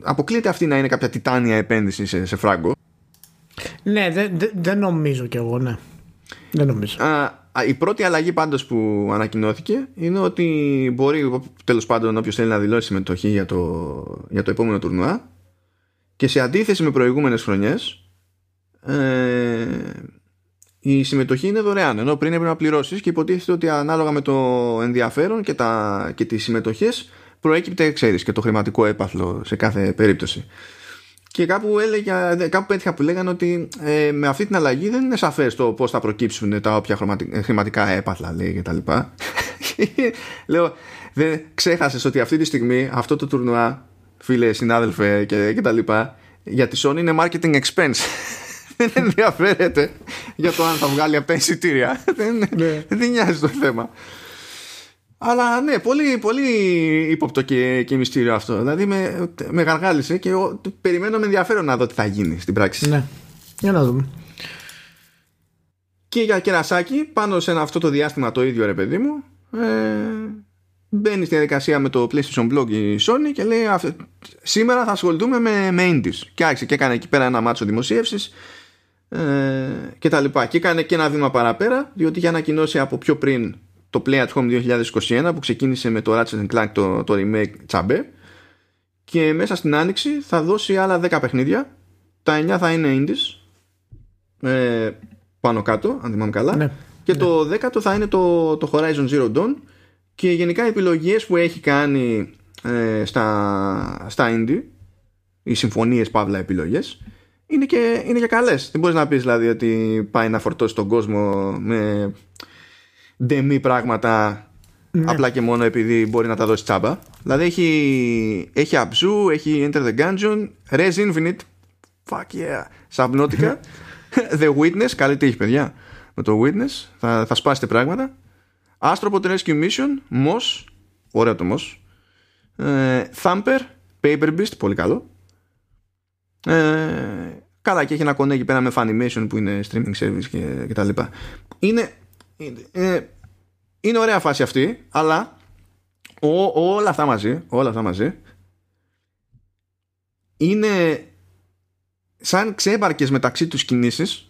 αποκλείεται αυτή να είναι κάποια τιτάνια επένδυση σε, σε φράγκο. Ναι, δεν, δεν νομίζω κι εγώ, ναι. Δεν νομίζω. Α, η πρώτη αλλαγή πάντως που ανακοινώθηκε είναι ότι μπορεί τέλος πάντων όποιος θέλει να δηλώσει συμμετοχή για το, για το επόμενο τουρνουά και σε αντίθεση με προηγούμενες χρονιές ε, η συμμετοχή είναι δωρεάν ενώ πριν έπρεπε να πληρώσεις και υποτίθεται ότι ανάλογα με το ενδιαφέρον και, τα, και τις συμμετοχές προέκυπτε ξέρεις και το χρηματικό έπαθλο σε κάθε περίπτωση και κάπου, έλεγε, κάπου πέτυχα που λέγανε ότι ε, με αυτή την αλλαγή δεν είναι σαφές το πώς θα προκύψουν τα όποια χρηματικά έπαθλα λέει και τα λοιπά. (laughs) Λέω, δεν ξέχασες ότι αυτή τη στιγμή αυτό το τουρνουά, φίλε, συνάδελφε και, και τα λοιπά, για τη Sony είναι marketing expense. (laughs) δεν ενδιαφέρεται για το αν θα βγάλει από τα εισιτήρια. δεν, ναι. δεν νοιάζει το θέμα. Αλλά ναι, πολύ, πολύ ύποπτο και, και μυστήριο αυτό. Δηλαδή με, με γαργάλισε και ο, περιμένω με ενδιαφέρον να δω τι θα γίνει στην πράξη. Ναι. Για να δούμε. Και για κερασάκι, πάνω σε ένα, αυτό το διάστημα το ίδιο ρε παιδί μου, ε, μπαίνει στη διαδικασία με το PlayStation Blog η Sony και λέει σήμερα θα ασχοληθούμε με, με indies. Και άρχισε και έκανε εκεί πέρα ένα μάτσο δημοσίευσης ε, και τα λοιπά. Και έκανε και ένα βήμα παραπέρα, διότι είχε ανακοινώσει από πιο πριν το Play at Home 2021 που ξεκίνησε με το Ratchet Clank το, το remake τσαμπέ και μέσα στην άνοιξη θα δώσει άλλα 10 παιχνίδια τα 9 θα είναι indies ε, πάνω κάτω αν θυμάμαι καλά ναι, και ναι. το 10ο θα είναι το, το Horizon Zero Dawn και γενικά οι επιλογές που έχει κάνει ε, στα, στα indie οι συμφωνίες παύλα επιλογές είναι και, είναι και καλές. Δεν μπορείς να πεις δηλαδή ότι πάει να φορτώσει τον κόσμο με ντεμή πράγματα ναι. απλά και μόνο επειδή μπορεί να τα δώσει τσάμπα; Δηλαδή έχει, έχει Abzu, έχει Enter the Gungeon, Res Infinite, fuck yeah, Subnautica, (laughs) The Witness, καλή τύχη παιδιά με το Witness, θα, θα σπάσετε πράγματα. Astropod Rescue Mission, Moss, ωραίο το Moss, ε, Thumper, Paper Beast, πολύ καλό. Ε, καλά και έχει ένα κονέ εκεί πέρα με Funimation που είναι streaming service και, και τα λοιπά. Είναι, ε, είναι ωραία φάση αυτή, αλλά όλα αυτά μαζί, όλα αυτά μαζί είναι σαν ξέμπαρκες μεταξύ τους κινήσεις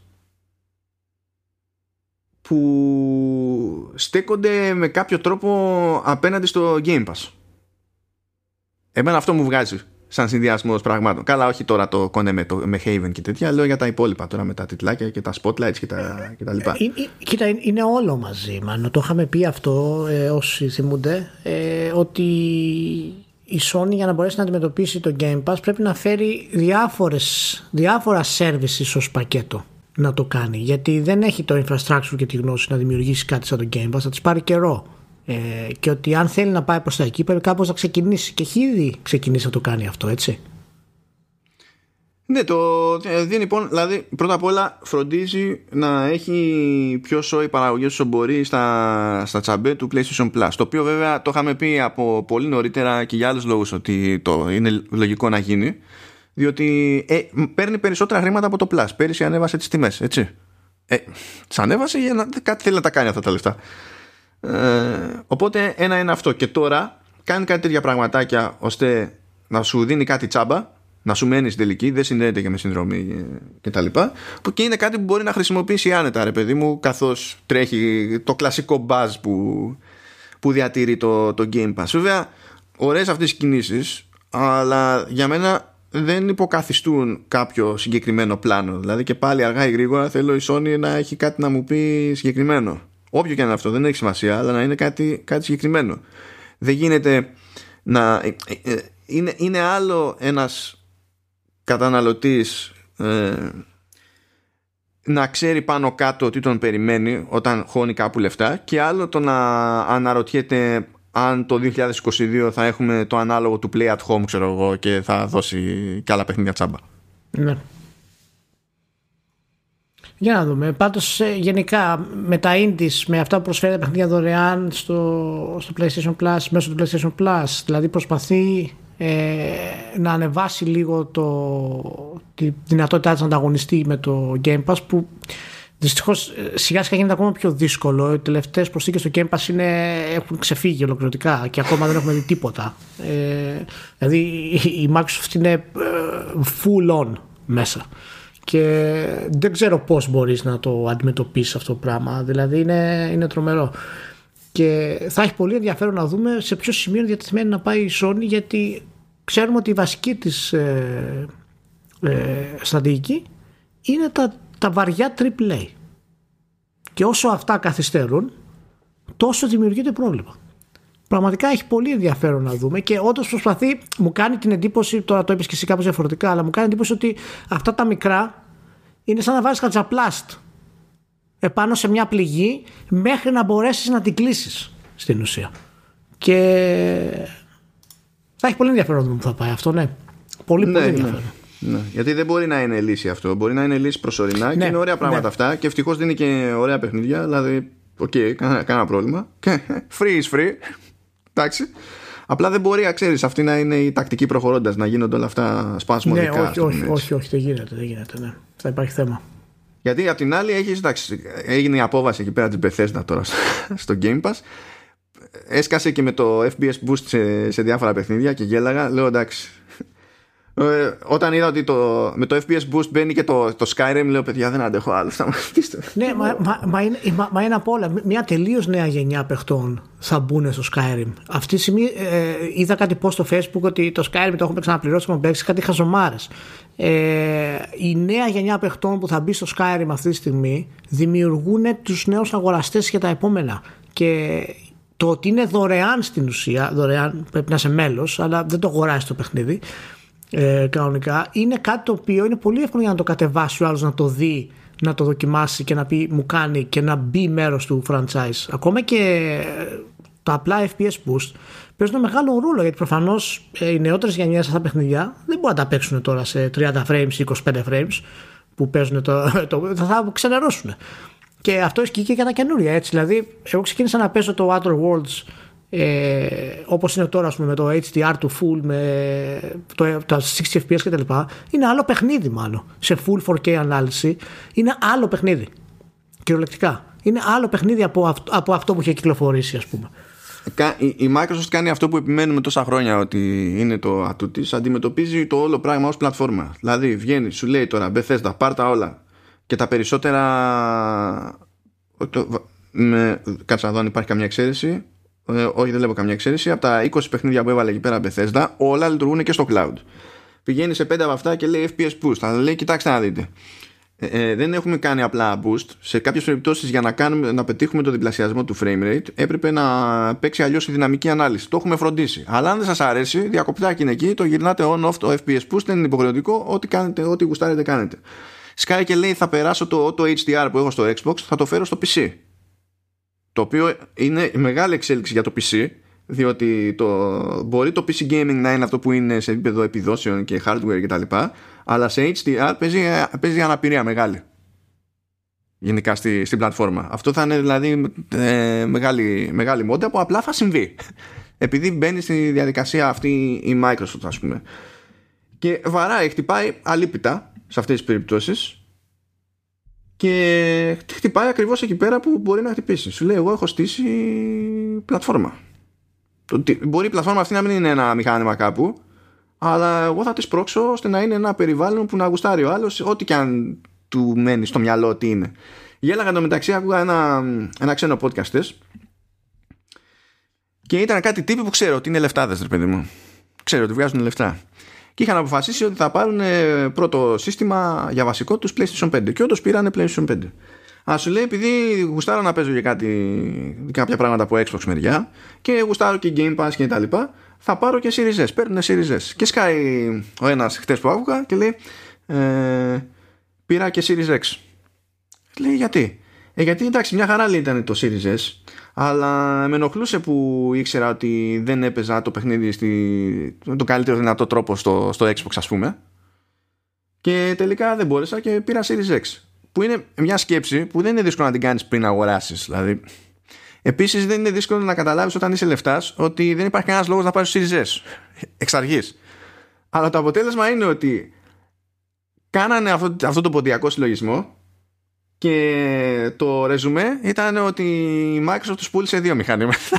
που στέκονται με κάποιο τρόπο απέναντι στο Game Pass. Εμένα αυτό μου βγάζει σαν συνδυασμός πραγμάτων. Καλά, όχι τώρα το κόνε με, το, με Haven και τέτοια, λέω για τα υπόλοιπα τώρα με τα τιτλάκια και τα spotlights και τα, και τα λοιπά. Ε, ε, ε κοίτα, είναι όλο μαζί, μάλλον. Το είχαμε πει αυτό ε, όσοι θυμούνται, ε, ότι η Sony για να μπορέσει να αντιμετωπίσει το Game Pass πρέπει να φέρει διάφορες, διάφορα services ως πακέτο να το κάνει γιατί δεν έχει το infrastructure και τη γνώση να δημιουργήσει κάτι σαν το Game Pass θα της πάρει καιρό ε, και ότι αν θέλει να πάει προς τα εκεί πρέπει κάπως να ξεκινήσει και έχει ήδη ξεκινήσει να το κάνει αυτό έτσι ναι, το δίνει λοιπόν, δηλαδή πρώτα απ' όλα φροντίζει να έχει πιο σόη παραγωγή όσο μπορεί στα, στα τσαμπέ του PlayStation Plus. Το οποίο βέβαια το είχαμε πει από πολύ νωρίτερα και για άλλους λόγους ότι το είναι λογικό να γίνει. Διότι ε, παίρνει περισσότερα χρήματα από το Plus. Πέρυσι ανέβασε τις τιμές, έτσι. Ε, τι ανέβασε για να κάτι θέλει να τα κάνει αυτά τα λεφτά. Ε, οπότε ένα είναι αυτό. Και τώρα κάνει κάτι τέτοια πραγματάκια ώστε να σου δίνει κάτι τσάμπα, να σου μένει στην τελική, δεν συνδέεται και με συνδρομή κτλ. Που και είναι κάτι που μπορεί να χρησιμοποιήσει άνετα, ρε παιδί μου, καθώς τρέχει το κλασικό buzz που, που διατηρεί το, το Game Pass. Βέβαια, ωραίες αυτές οι κινήσεις, αλλά για μένα δεν υποκαθιστούν κάποιο συγκεκριμένο πλάνο. Δηλαδή και πάλι αργά ή γρήγορα θέλω η Sony να έχει κάτι να μου πει συγκεκριμένο. Όποιο και αν είναι αυτό, δεν έχει σημασία, αλλά να είναι κάτι, κάτι συγκεκριμένο. Δεν γίνεται να. Ε, ε, είναι, είναι άλλο ένας καταναλωτής ε, να ξέρει πάνω κάτω τι τον περιμένει όταν χώνει κάπου λεφτά και άλλο το να αναρωτιέται αν το 2022 θα έχουμε το ανάλογο του Play at Home ξέρω εγώ και θα δώσει και άλλα παιχνίδια τσάμπα. Ναι. Για να δούμε. Πάντως, ε, γενικά με τα indies, με αυτά που προσφέρει τα παιχνίδια δωρεάν στο, στο PlayStation Plus, μέσω του PlayStation Plus, δηλαδή προσπαθεί ε, να ανεβάσει λίγο το, τη δυνατότητά της να ανταγωνιστεί με το Game Pass που Δυστυχώς ε, σιγά σιγά γίνεται ακόμα πιο δύσκολο. Οι τελευταίες προσθήκες στο Game Pass είναι, έχουν ξεφύγει ολοκληρωτικά και ακόμα δεν έχουμε δει τίποτα. Ε, δηλαδή η Microsoft είναι ε, full on μέσα και δεν ξέρω πώς μπορείς να το αντιμετωπίσεις αυτό το πράγμα. Δηλαδή είναι, είναι τρομερό. Και θα έχει πολύ ενδιαφέρον να δούμε σε ποιο σημείο είναι διατεθειμένη να πάει η Sony γιατί ξέρουμε ότι η βασική της ε, ε, στρατηγική είναι τα, τα βαριά AAA και όσο αυτά καθυστερούν τόσο δημιουργείται πρόβλημα πραγματικά έχει πολύ ενδιαφέρον να δούμε και όντως προσπαθεί, μου κάνει την εντύπωση, τώρα το είπες και εσύ κάπως διαφορετικά, αλλά μου κάνει εντύπωση ότι αυτά τα μικρά είναι σαν να βάζεις κατζαπλάστ επάνω σε μια πληγή μέχρι να μπορέσεις να την κλείσεις στην ουσία. Και θα έχει πολύ ενδιαφέρον να δούμε που θα πάει αυτό, ναι. Πολύ, πολύ ναι, ναι. ενδιαφέρον. Ναι. Γιατί δεν μπορεί να είναι λύση αυτό. Μπορεί να είναι λύση προσωρινά και ναι, είναι ωραία πράγματα αυτά. Και ευτυχώς δίνει και ωραία παιχνίδια. Δηλαδή OK, okay, κανένα πρόβλημα. (laughs) free is free. Εντάξει. Απλά δεν μπορεί, ξέρεις, αυτή να είναι η τακτική προχωρώντας, να γίνονται όλα αυτά σπασμωδικά. Ναι, όχι, όχι, όχι, όχι, δεν γίνεται, δεν γίνεται. Ναι. Θα υπάρχει θέμα. Γιατί απ' την άλλη έχεις, εντάξει, έγινε η απόβαση εκεί πέρα της Bethesda τώρα στο Game Pass. Έσκασε και με το FPS Boost σε, σε διάφορα παιχνίδια και γέλαγα. Λέω εντάξει, ε, όταν είδα ότι το, με το FPS Boost μπαίνει και το, το Skyrim, λέω παιδιά δεν αντέχω άλλο. Θα ναι, μα, μα, μα, είναι, μα, μα είναι από όλα. Μια τελείως νέα γενιά παιχτών θα μπουν στο Skyrim. Αυτή τη στιγμή ε, είδα κάτι πώ στο Facebook ότι το Skyrim το έχουμε ξαναπληρώσει, έχουμε παίξει κάτι χαζομάρες. Ε, η νέα γενιά παιχτών που θα μπει στο Skyrim αυτή τη στιγμή δημιουργούν τους νέους αγοραστές για τα επόμενα. Και το ότι είναι δωρεάν στην ουσία, δωρεάν πρέπει να είσαι μέλος, αλλά δεν το αγοράζεις το παιχνίδι ε, κανονικά, είναι κάτι το οποίο είναι πολύ εύκολο για να το κατεβάσει ο άλλος να το δει, να το δοκιμάσει και να πει μου κάνει και να μπει μέρος του franchise. Ακόμα και τα απλά FPS boost παίζουν μεγάλο ρόλο γιατί προφανώς ε, οι νεότερες γενιές αυτά τα παιχνιδιά δεν μπορούν να τα παίξουν τώρα σε 30 frames ή 25 frames που παίζουν το, (laughs) το, θα, θα ξενερώσουν. Και αυτό ισχύει και για τα καινούρια έτσι. Δηλαδή, εγώ ξεκίνησα να παίζω το Outer Worlds ε, όπως είναι τώρα πούμε, με το HDR του full με το, τα 60 fps και τα λοιπά είναι άλλο παιχνίδι μάλλον. Σε full 4K ανάλυση είναι άλλο παιχνίδι. Κυριολεκτικά. Είναι άλλο παιχνίδι από αυτό, από αυτό που είχε κυκλοφορήσει ας πούμε. Η Microsoft κάνει αυτό που επιμένουμε τόσα χρόνια ότι είναι το ατού της. Αντιμετωπίζει το όλο πράγμα ως πλατφόρμα. Δηλαδή βγαίνει σου λέει τώρα Bethesda πάρ τα όλα. Και τα περισσότερα το, με, κάτσε να δω αν υπάρχει καμιά εξαίρεση ε, όχι δεν βλέπω καμιά εξαίρεση, από τα 20 παιχνίδια που έβαλε εκεί πέρα Bethesda, όλα λειτουργούν και στο cloud. Πηγαίνει σε 5 από αυτά και λέει FPS boost. Αλλά λέει, κοιτάξτε να δείτε. Ε, ε, δεν έχουμε κάνει απλά boost. Σε κάποιες περιπτώσεις, για να, κάνουμε, να πετύχουμε το διπλασιασμό του frame rate, έπρεπε να παίξει αλλιώς η δυναμική ανάλυση. Το έχουμε φροντίσει. Αλλά αν δεν σας αρέσει, διακοπτάκι είναι εκεί, το γυρνάτε on-off το FPS boost, δεν είναι υποχρεωτικό. Ό,τι, κάνετε, ό,τι γουστάρετε κάνετε. Sky και λέει, θα περάσω το, το HDR που έχω στο Xbox, θα το φέρω στο PC το οποίο είναι μεγάλη εξέλιξη για το PC διότι το, μπορεί το PC gaming να είναι αυτό που είναι σε επίπεδο επιδόσεων και hardware κτλ αλλά σε HDR παίζει, παίζει αναπηρία μεγάλη. Γενικά στη, στην πλατφόρμα. Αυτό θα είναι δηλαδή ε, μεγάλη, μεγάλη μόντα που απλά θα συμβεί. (laughs) Επειδή μπαίνει στη διαδικασία αυτή η Microsoft ας πούμε. Και βαράει, χτυπάει αλίπητα σε αυτές τις περιπτώσεις και χτυπάει ακριβώς εκεί πέρα που μπορεί να χτυπήσει. Σου λέει εγώ έχω στήσει πλατφόρμα. Μπορεί η πλατφόρμα αυτή να μην είναι ένα μηχάνημα κάπου αλλά εγώ θα της πρόξω ώστε να είναι ένα περιβάλλον που να γουστάρει ο άλλος ό,τι και αν του μένει στο μυαλό τι είναι. Γέλαγα το μεταξύ άκουγα ένα, ένα ξένο podcast και ήταν κάτι τύποι που ξέρω ότι είναι λεφτάδες ρε παιδί μου. Ξέρω ότι βγάζουν λεφτά και είχαν αποφασίσει ότι θα πάρουν ε, πρώτο σύστημα για βασικό τους PlayStation 5 και όντως πήρανε PlayStation 5 Α σου λέει επειδή γουστάρω να παίζω για κάτι, κάποια πράγματα από Xbox μεριά και γουστάρω και Game Pass και τα λοιπά θα πάρω και Series S, παίρνουν Series S. Και σκάει ο ένας χτες που άκουγα και λέει ε, πήρα και Series X. Λέει γιατί; Ε, γιατί εντάξει μια χαρά λέει ήταν το Series S αλλά με ενοχλούσε που ήξερα ότι δεν έπαιζα το παιχνίδι στη, με τον καλύτερο δυνατό τρόπο στο, στο Xbox ας πούμε. Και τελικά δεν μπόρεσα και πήρα Series X που είναι μια σκέψη που δεν είναι δύσκολο να την κάνεις πριν αγοράσεις δηλαδή. Επίσης δεν είναι δύσκολο να καταλάβεις όταν είσαι λεφτάς ότι δεν υπάρχει κανένας λόγος να πάρεις Series S εξ αρχής. Αλλά το αποτέλεσμα είναι ότι κάνανε αυτό, αυτό το ποντιακό συλλογισμό και το ρεζουμέ ήταν ότι η Microsoft τους πούλησε δύο μηχανήματα. (laughs)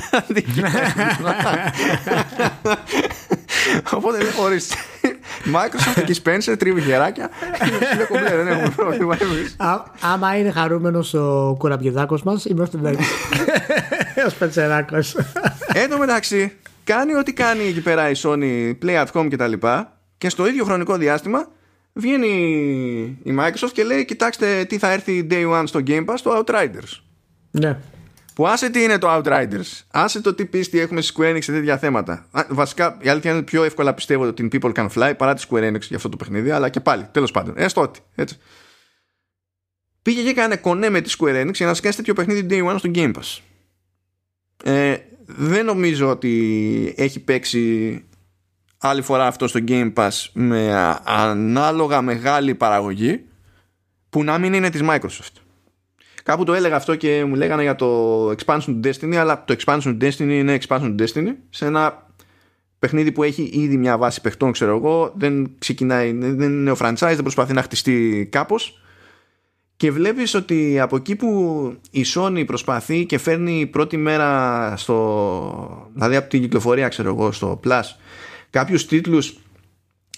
Οπότε δεν ορίστε. Microsoft και Spencer τρίβει χεράκια. Είναι κομπλέ, δεν έχουμε πρόβλημα Άμα είναι χαρούμενος ο κουραμπιεδάκος μας, είμαστε εντάξει. Ο Σπεντσεράκο. (laughs) Εν τω μεταξύ, κάνει ό,τι κάνει εκεί πέρα η Sony, Play at Home κτλ. Και στο ίδιο χρονικό διάστημα βγαίνει η Microsoft και λέει κοιτάξτε τι θα έρθει day one στο Game Pass το Outriders ναι. Που άσε τι είναι το Outriders άσε το τι πίστη έχουμε στη Square Enix σε τέτοια θέματα. Βασικά η αλήθεια είναι πιο εύκολα πιστεύω ότι την People Can Fly παρά τη Square Enix για αυτό το παιχνίδι αλλά και πάλι τέλος πάντων έστω ότι έτσι. Πήγε και έκανε κονέ με τη Square Enix για να σκάσει τέτοιο παιχνίδι day one στο Game Pass. Ε, δεν νομίζω ότι έχει παίξει άλλη φορά αυτό στο Game Pass με ανάλογα μεγάλη παραγωγή που να μην είναι της Microsoft. Κάπου το έλεγα αυτό και μου λέγανε για το expansion του Destiny, αλλά το expansion του Destiny είναι expansion του Destiny σε ένα παιχνίδι που έχει ήδη μια βάση παιχτών, ξέρω εγώ, δεν ξεκινάει, δεν είναι ο franchise, δεν προσπαθεί να χτιστεί κάπως και βλέπεις ότι από εκεί που η Sony προσπαθεί και φέρνει πρώτη μέρα στο, δηλαδή από την κυκλοφορία ξέρω εγώ στο Plus κάποιους τίτλους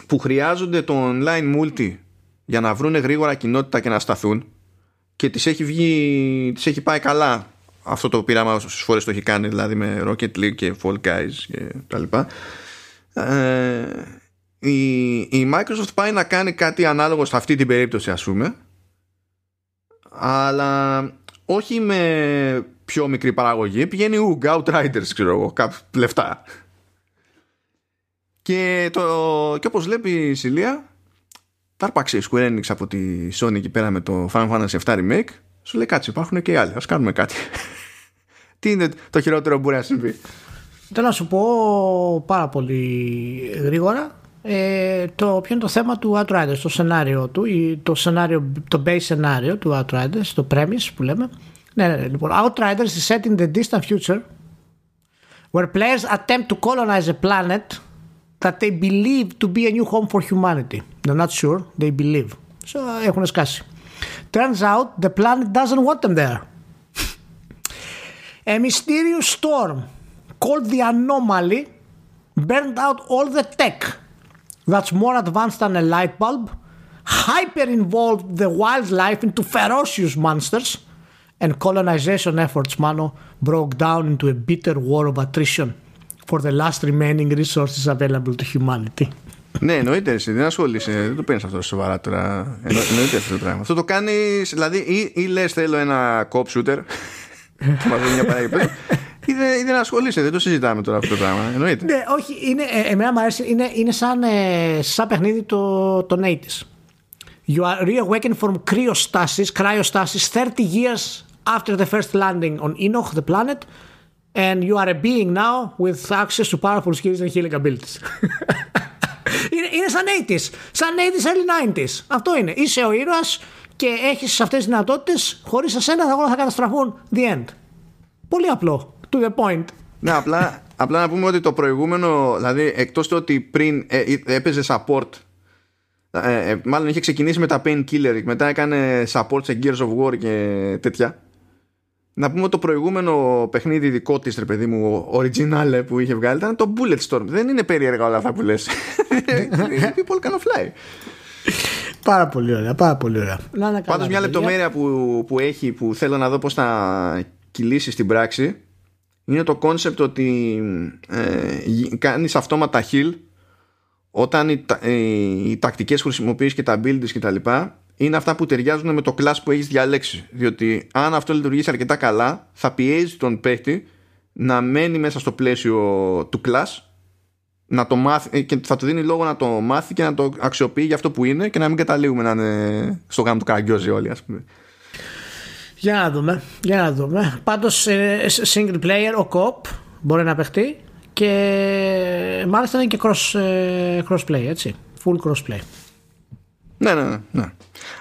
που χρειάζονται το online multi για να βρουν γρήγορα κοινότητα και να σταθούν και τις έχει, βγει, τις έχει πάει καλά αυτό το πείραμα όσες φορές το έχει κάνει δηλαδή με Rocket League και Fall Guys και τα λοιπά. Ε, η, η Microsoft πάει να κάνει κάτι ανάλογο σε αυτή την περίπτωση ας πούμε αλλά όχι με πιο μικρή παραγωγή. Πηγαίνει ου Outriders ξέρω εγώ κάποιοι λεφτά και, το, και όπως βλέπει η Σιλία τα άρπαξε η Square Enix από τη Sony εκεί πέρα με το Final Fantasy VII Remake σου λέει κάτσε υπάρχουν και οι άλλοι ας κάνουμε κάτι (laughs) τι είναι το χειρότερο που μπορεί να συμβεί Θέλω να σου πω πάρα πολύ γρήγορα ε, το, ποιο είναι το θέμα του Outriders, το σενάριο του, το, σενάριο, το base σενάριο του Outriders, το premise που λέμε. Ναι, ναι, ναι, λοιπόν, Outriders is set in the distant future where players attempt to colonize a planet that they believe to be a new home for humanity. They're not sure, they believe. So, έχουν σκάσει. Turns out the planet doesn't want them there. a mysterious storm called the Anomaly burned out all the tech that's more advanced than a light bulb, hyper involved the wildlife into ferocious monsters, and colonization efforts, mano, broke down into a bitter war of attrition for the last remaining resources available to humanity. ναι, εννοείται εσύ, δεν ασχολείσαι, δεν το παίρνεις αυτό σοβαρά τώρα. εννοείται αυτό το πράγμα. Αυτό το κάνεις, δηλαδή, ή, ή λες θέλω ένα cop shooter, (laughs) που μα μια παράγγελ ή δεν, ή δεν ασχολείσαι, δεν το συζητάμε τώρα αυτό το πράγμα. Εννοείται. Ναι, όχι, είναι, ε, εμένα μου αρέσει, είναι, είναι σαν, ε, σαν παιχνίδι το, το 80's. You are reawakened from cryostasis, cryostasis 30 years after the first landing on Enoch, the planet, and you are a being now with access to powerful skills and healing abilities. (laughs) είναι, είναι σαν 80s, σαν 80s early 90s. Αυτό είναι. Είσαι ο ήρωας και έχεις αυτές τις δυνατότητες, χωρίς εσένα τα όλα θα καταστραφούν. The end. Πολύ απλό to the point. Ναι, απλά, απλά να πούμε ότι το προηγούμενο, δηλαδή εκτός του ότι πριν ε, ε, έπαιζε support ε, ε, μάλλον είχε ξεκινήσει με τα Painkiller μετά έκανε support σε Gears of War και τέτοια να πούμε ότι το προηγούμενο παιχνίδι δικό της ρε παιδί μου original που είχε βγάλει ήταν το Bulletstorm δεν είναι περίεργα όλα αυτά που λες. People Can Fly Πάρα πολύ ωραία, πάρα πολύ ωραία. Πάντως μια λεπτομέρεια που, που έχει που θέλω να δω πώς θα κυλήσει στην πράξη είναι το concept ότι ε, κάνεις αυτόματα heal όταν οι, οι, οι τακτικές χρησιμοποιείς και τα builds και τα λοιπά είναι αυτά που ταιριάζουν με το class που έχεις διαλέξει διότι αν αυτό λειτουργήσει αρκετά καλά θα πιέζει τον παίχτη να μένει μέσα στο πλαίσιο του class να το μάθει, και θα του δίνει λόγο να το μάθει και να το αξιοποιεί για αυτό που είναι και να μην καταλήγουμε να είναι στο γάμο του καραγκιόζη όλοι ας πούμε. Για να δούμε. Για να δούμε. Πάντως ε, single player, ο cop μπορεί να παιχτεί και μάλιστα είναι και cross, ε, crossplay, έτσι. Full crossplay. Ναι, ναι, ναι. ναι.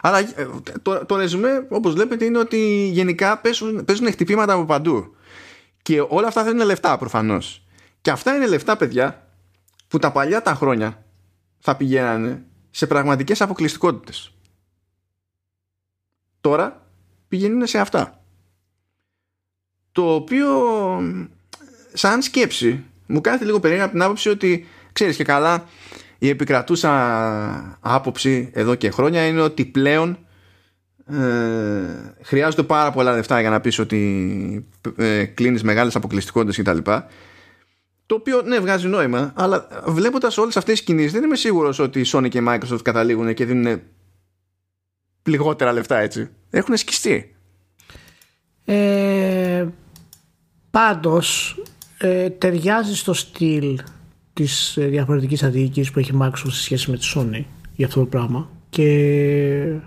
Αλλά ε, το, το ρεζουμέ, όπως βλέπετε, είναι ότι γενικά παίζουν, παίζουν χτυπήματα από παντού. Και όλα αυτά θέλουν λεφτά προφανώς. Και αυτά είναι λεφτά, παιδιά, που τα παλιά τα χρόνια θα πηγαίνανε σε πραγματικές αποκλειστικότητες. Τώρα πηγαίνουν σε αυτά. Το οποίο σαν σκέψη μου κάνει λίγο περίεργα από την άποψη ότι ξέρεις και καλά η επικρατούσα άποψη εδώ και χρόνια είναι ότι πλέον ε, χρειάζονται πάρα πολλά λεφτά για να πεις ότι ε, κλείνεις μεγάλες αποκλειστικότητες κτλ. Το οποίο ναι βγάζει νόημα αλλά βλέποντας όλες αυτές τις κινήσεις δεν είμαι σίγουρος ότι η Sony και η Microsoft καταλήγουν και δίνουν λιγότερα λεφτά έτσι. Έχουν σκιστεί. Ε, πάντως ε, ταιριάζει στο στυλ της διαφορετικής αδίκης που έχει Microsoft σε σχέση με τη Sony για αυτό το πράγμα και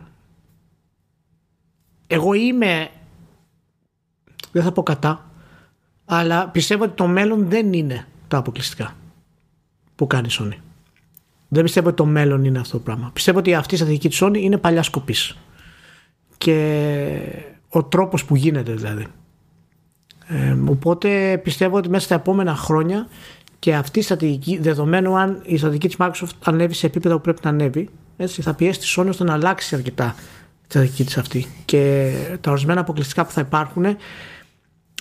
εγώ είμαι δεν θα πω κατά αλλά πιστεύω ότι το μέλλον δεν είναι τα αποκλειστικά που κάνει η Sony. Δεν πιστεύω ότι το μέλλον είναι αυτό το πράγμα. Πιστεύω ότι αυτή η στρατηγική της Sony είναι παλιά σκοπής. Και ο τρόπος που γίνεται δηλαδή. Ε, οπότε πιστεύω ότι μέσα στα επόμενα χρόνια και αυτή η στρατηγική, δεδομένου αν η στρατηγική της Microsoft ανέβει σε επίπεδα που πρέπει να ανέβει, έτσι, θα πιέσει τη Sony ώστε να αλλάξει αρκετά τη στρατηγική της αυτή. Και τα ορισμένα αποκλειστικά που θα υπάρχουν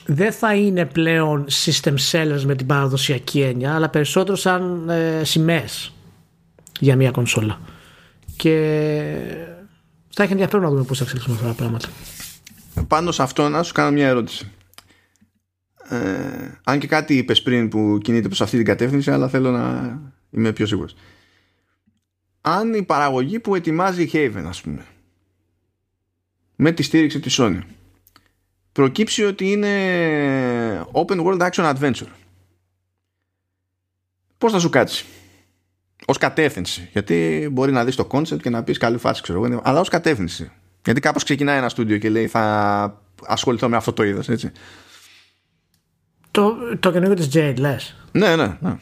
δεν θα είναι πλέον system sellers με την παραδοσιακή έννοια, αλλά περισσότερο σαν ε, σημαίες για μια κονσόλα. Και θα έχει ενδιαφέρον να δούμε πώς θα εξελιχθούν αυτά τα πράγματα. Πάνω σε αυτό να σου κάνω μια ερώτηση. Ε, αν και κάτι είπες πριν που κινείται προς αυτή την κατεύθυνση, αλλά θέλω να είμαι πιο σίγουρος. Αν η παραγωγή που ετοιμάζει η Haven, ας πούμε, με τη στήριξη της Sony, προκύψει ότι είναι open world action adventure. Πώς θα σου κάτσει; Ως κατεύθυνση. Γιατί μπορεί να δεις το concept και να πεις καλή φάση ξέρω εγώ. Αλλά ως κατεύθυνση. Γιατί κάπως ξεκινάει ένα στούντιο και λέει θα ασχοληθώ με αυτό το είδος έτσι. Το, το καινούργιο της Jade λες. Ναι, ναι, ναι.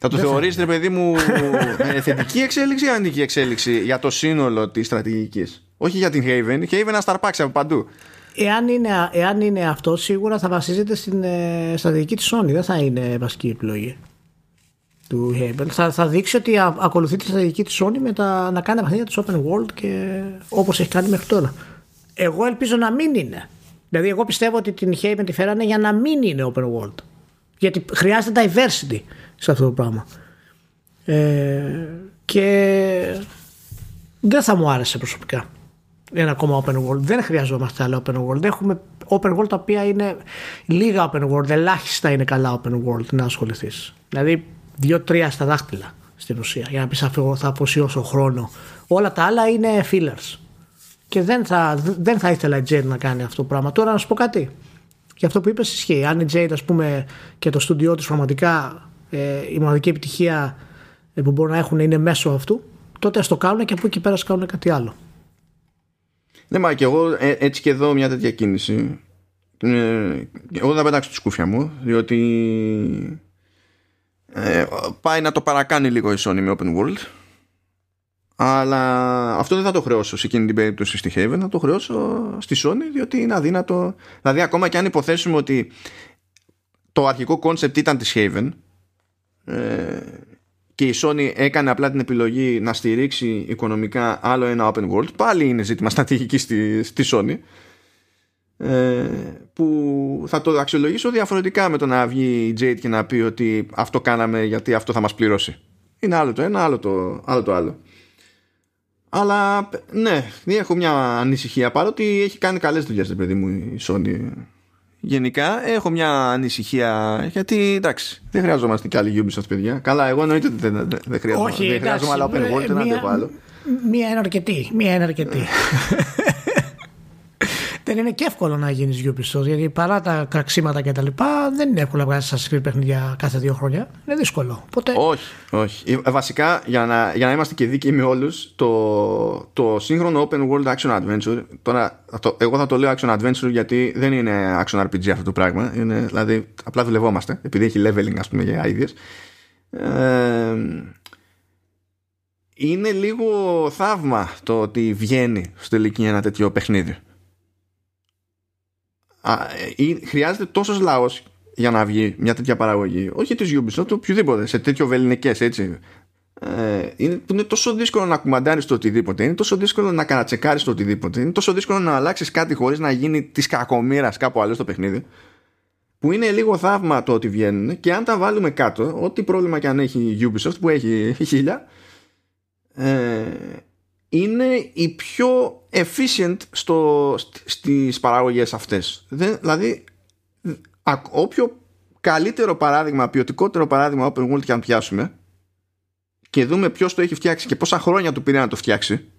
Θα το θεωρείς, ρε παιδί μου, θετική εξέλιξη ή αντική εξέλιξη για το σύνολο της στρατηγικής; Όχι για την Haven. Η Haven να σταρπάξει από παντού. Εάν είναι, εάν είναι αυτό, σίγουρα θα βασίζεται στην ε, στρατηγική της Sony. Δεν θα είναι βασική επιλογή του Haven. Θα, θα δείξει ότι α, ακολουθεί τη στρατηγική της Sony με τα, να κάνει παιχνίδια της Open World και όπως έχει κάνει μέχρι τώρα. Εγώ ελπίζω να μην είναι. Δηλαδή, εγώ πιστεύω ότι την Haven τη φέρανε για να μην είναι Open World. Γιατί χρειάζεται diversity σε αυτό το πράγμα. Ε, και δεν θα μου άρεσε προσωπικά ένα ακόμα open world. Δεν χρειαζόμαστε άλλο open world. Έχουμε open world τα οποία είναι λίγα open world, ελάχιστα είναι καλά open world να ασχοληθείς. Δηλαδή δύο-τρία στα δάχτυλα στην ουσία για να πεις θα αποσιώσω χρόνο. Όλα τα άλλα είναι fillers. Και δεν θα, δεν θα ήθελα η Jade να κάνει αυτό το πράγμα. Τώρα να σου πω κάτι. Και αυτό που είπες ισχύει. Αν η Jade, ας πούμε, και το στούντιό του πραγματικά ε, η μοναδική επιτυχία ε, που μπορούν να έχουν είναι μέσω αυτού, τότε ας το κάνουν και από εκεί πέρα κάνουν κάτι άλλο. Ναι, μα και εγώ ε, έτσι και εδώ μια τέτοια κίνηση. Ε, εγώ θα πετάξω τη σκούφια μου, διότι ε, πάει να το παρακάνει λίγο η Sony με Open World. Αλλά αυτό δεν θα το χρεώσω σε εκείνη την περίπτωση στη Haven, θα το χρεώσω στη Sony, διότι είναι αδύνατο. Δηλαδή, ακόμα και αν υποθέσουμε ότι το αρχικό concept ήταν της Haven, και η Sony έκανε απλά την επιλογή να στηρίξει οικονομικά άλλο ένα open world πάλι είναι ζήτημα στρατηγική στη, στη Sony ε, που θα το αξιολογήσω διαφορετικά με το να βγει η Jade και να πει ότι αυτό κάναμε γιατί αυτό θα μας πληρώσει είναι άλλο το ένα άλλο το άλλο, το άλλο. Αλλά ναι έχω μια ανησυχία παρότι έχει κάνει καλές δουλειές παιδί μου η Sony. Γενικά έχω μια ανησυχία γιατί εντάξει δεν χρειαζόμαστε κι άλλη Ubisoft παιδιά. Καλά εγώ εννοείται ότι δεν, δεν, δεν χρειάζομαι, Όχι, δεν χρειάζομαι άλλα open world δεν αντέχω άλλο. μία είναι αρκετή μία είναι αρκετή (laughs) δεν είναι και εύκολο να γίνεις Ubisoft γιατί παρά τα κραξίματα και τα λοιπά δεν είναι εύκολο να βγάζεις Assassin's παιχνίδια κάθε δύο χρόνια. Είναι δύσκολο. Ποτέ... Όχι, όχι. Ε, βασικά για να, για να είμαστε και δίκαιοι με όλους, το, το σύγχρονο Open World Action Adventure. Τώρα, το, εγώ θα το λέω Action Adventure γιατί δεν είναι Action RPG αυτό το πράγμα. Είναι, δηλαδή, απλά δουλευόμαστε επειδή έχει leveling, ας πούμε, για ίδιε. Ε, είναι λίγο θαύμα το ότι βγαίνει στο τελική ένα τέτοιο παιχνίδι. Ε, χρειάζεται τόσος λαός για να βγει μια τέτοια παραγωγή. Όχι της Ubisoft, το οποιοδήποτε, σε τέτοιο βεληνικές έτσι. Ε, είναι, είναι τόσο δύσκολο να κουμαντάρεις το οτιδήποτε, είναι τόσο δύσκολο να κανατσεκάρει το οτιδήποτε, είναι τόσο δύσκολο να αλλάξεις κάτι χωρίς να γίνει της κακομήρα κάπου άλλο στο παιχνίδι. Που είναι λίγο θαύμα το ότι βγαίνουν και αν τα βάλουμε κάτω, ό,τι πρόβλημα και αν έχει η Ubisoft που έχει χίλια, ε, είναι η πιο efficient στο, στις παραγωγές αυτές. Δεν, δηλαδή, όποιο καλύτερο παράδειγμα, ποιοτικότερο παράδειγμα open world και αν πιάσουμε και δούμε ποιος το έχει φτιάξει και πόσα χρόνια του πήρε να το φτιάξει,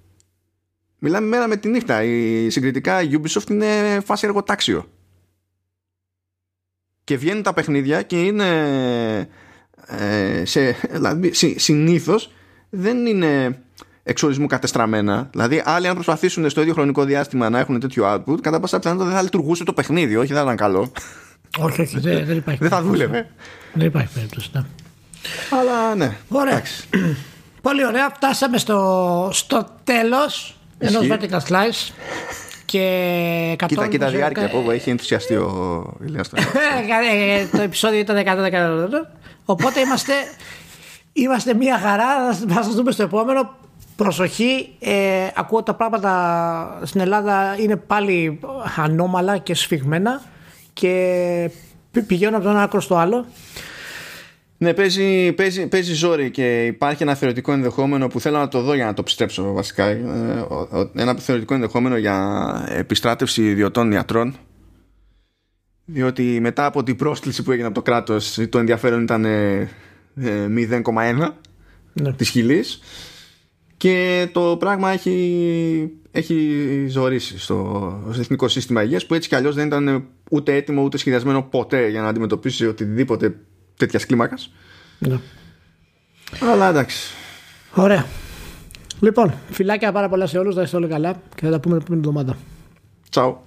μιλάμε μέρα με τη νύχτα. Η, συγκριτικά η Ubisoft είναι φάση εργοτάξιο. Και βγαίνουν τα παιχνίδια και είναι ε, σε, δηλαδή, συνήθως δεν είναι εξορισμού κατεστραμμένα. Δηλαδή, άλλοι αν προσπαθήσουν στο ίδιο χρονικό διάστημα να έχουν τέτοιο output, κατά πάσα πιθανότητα δεν θα λειτουργούσε το παιχνίδι, όχι δεν θα ήταν καλό. Όχι, όχι, δεν, δεν υπάρχει. δεν θα δούλευε. Δεν υπάρχει περίπτωση. Ναι. Αλλά ναι. Ωραία. (clears throat) Πολύ ωραία. Φτάσαμε στο, στο τέλος Ενός vertical slice και 100 Κοίτα, κοίτα διάρκεια που έχει ενθουσιαστεί ο Ηλίας (laughs) ε, Το επεισόδιο ήταν 100 Οπότε είμαστε, είμαστε μια χαρά. Θα σας δούμε στο επόμενο. Προσοχή, ε, ακούω τα πράγματα στην Ελλάδα είναι πάλι ανώμαλα και σφιγμένα και πηγαίνω από το ένα άκρο στο άλλο. Ναι, παίζει, παίζει, παίζει ζόρι και υπάρχει ένα θεωρητικό ενδεχόμενο που θέλω να το δω για να το πιστέψω βασικά. Ε, ένα θεωρητικό ενδεχόμενο για επιστράτευση ιδιωτών ιατρών. Διότι μετά από την πρόσκληση που έγινε από το κράτος το ενδιαφέρον ήταν 0,1 ε, ναι. της χιλής και το πράγμα έχει, έχει ζωήσει στο, στο εθνικό σύστημα υγείας που έτσι κι αλλιώς δεν ήταν ούτε έτοιμο ούτε σχεδιασμένο ποτέ για να αντιμετωπίσει οτιδήποτε τέτοια κλίμακας. Ναι. Αλλά εντάξει. Ωραία. Λοιπόν, φιλάκια πάρα πολλά σε όλους. Να είστε όλοι καλά και θα τα πούμε την επόμενη εβδομάδα. Τσαου.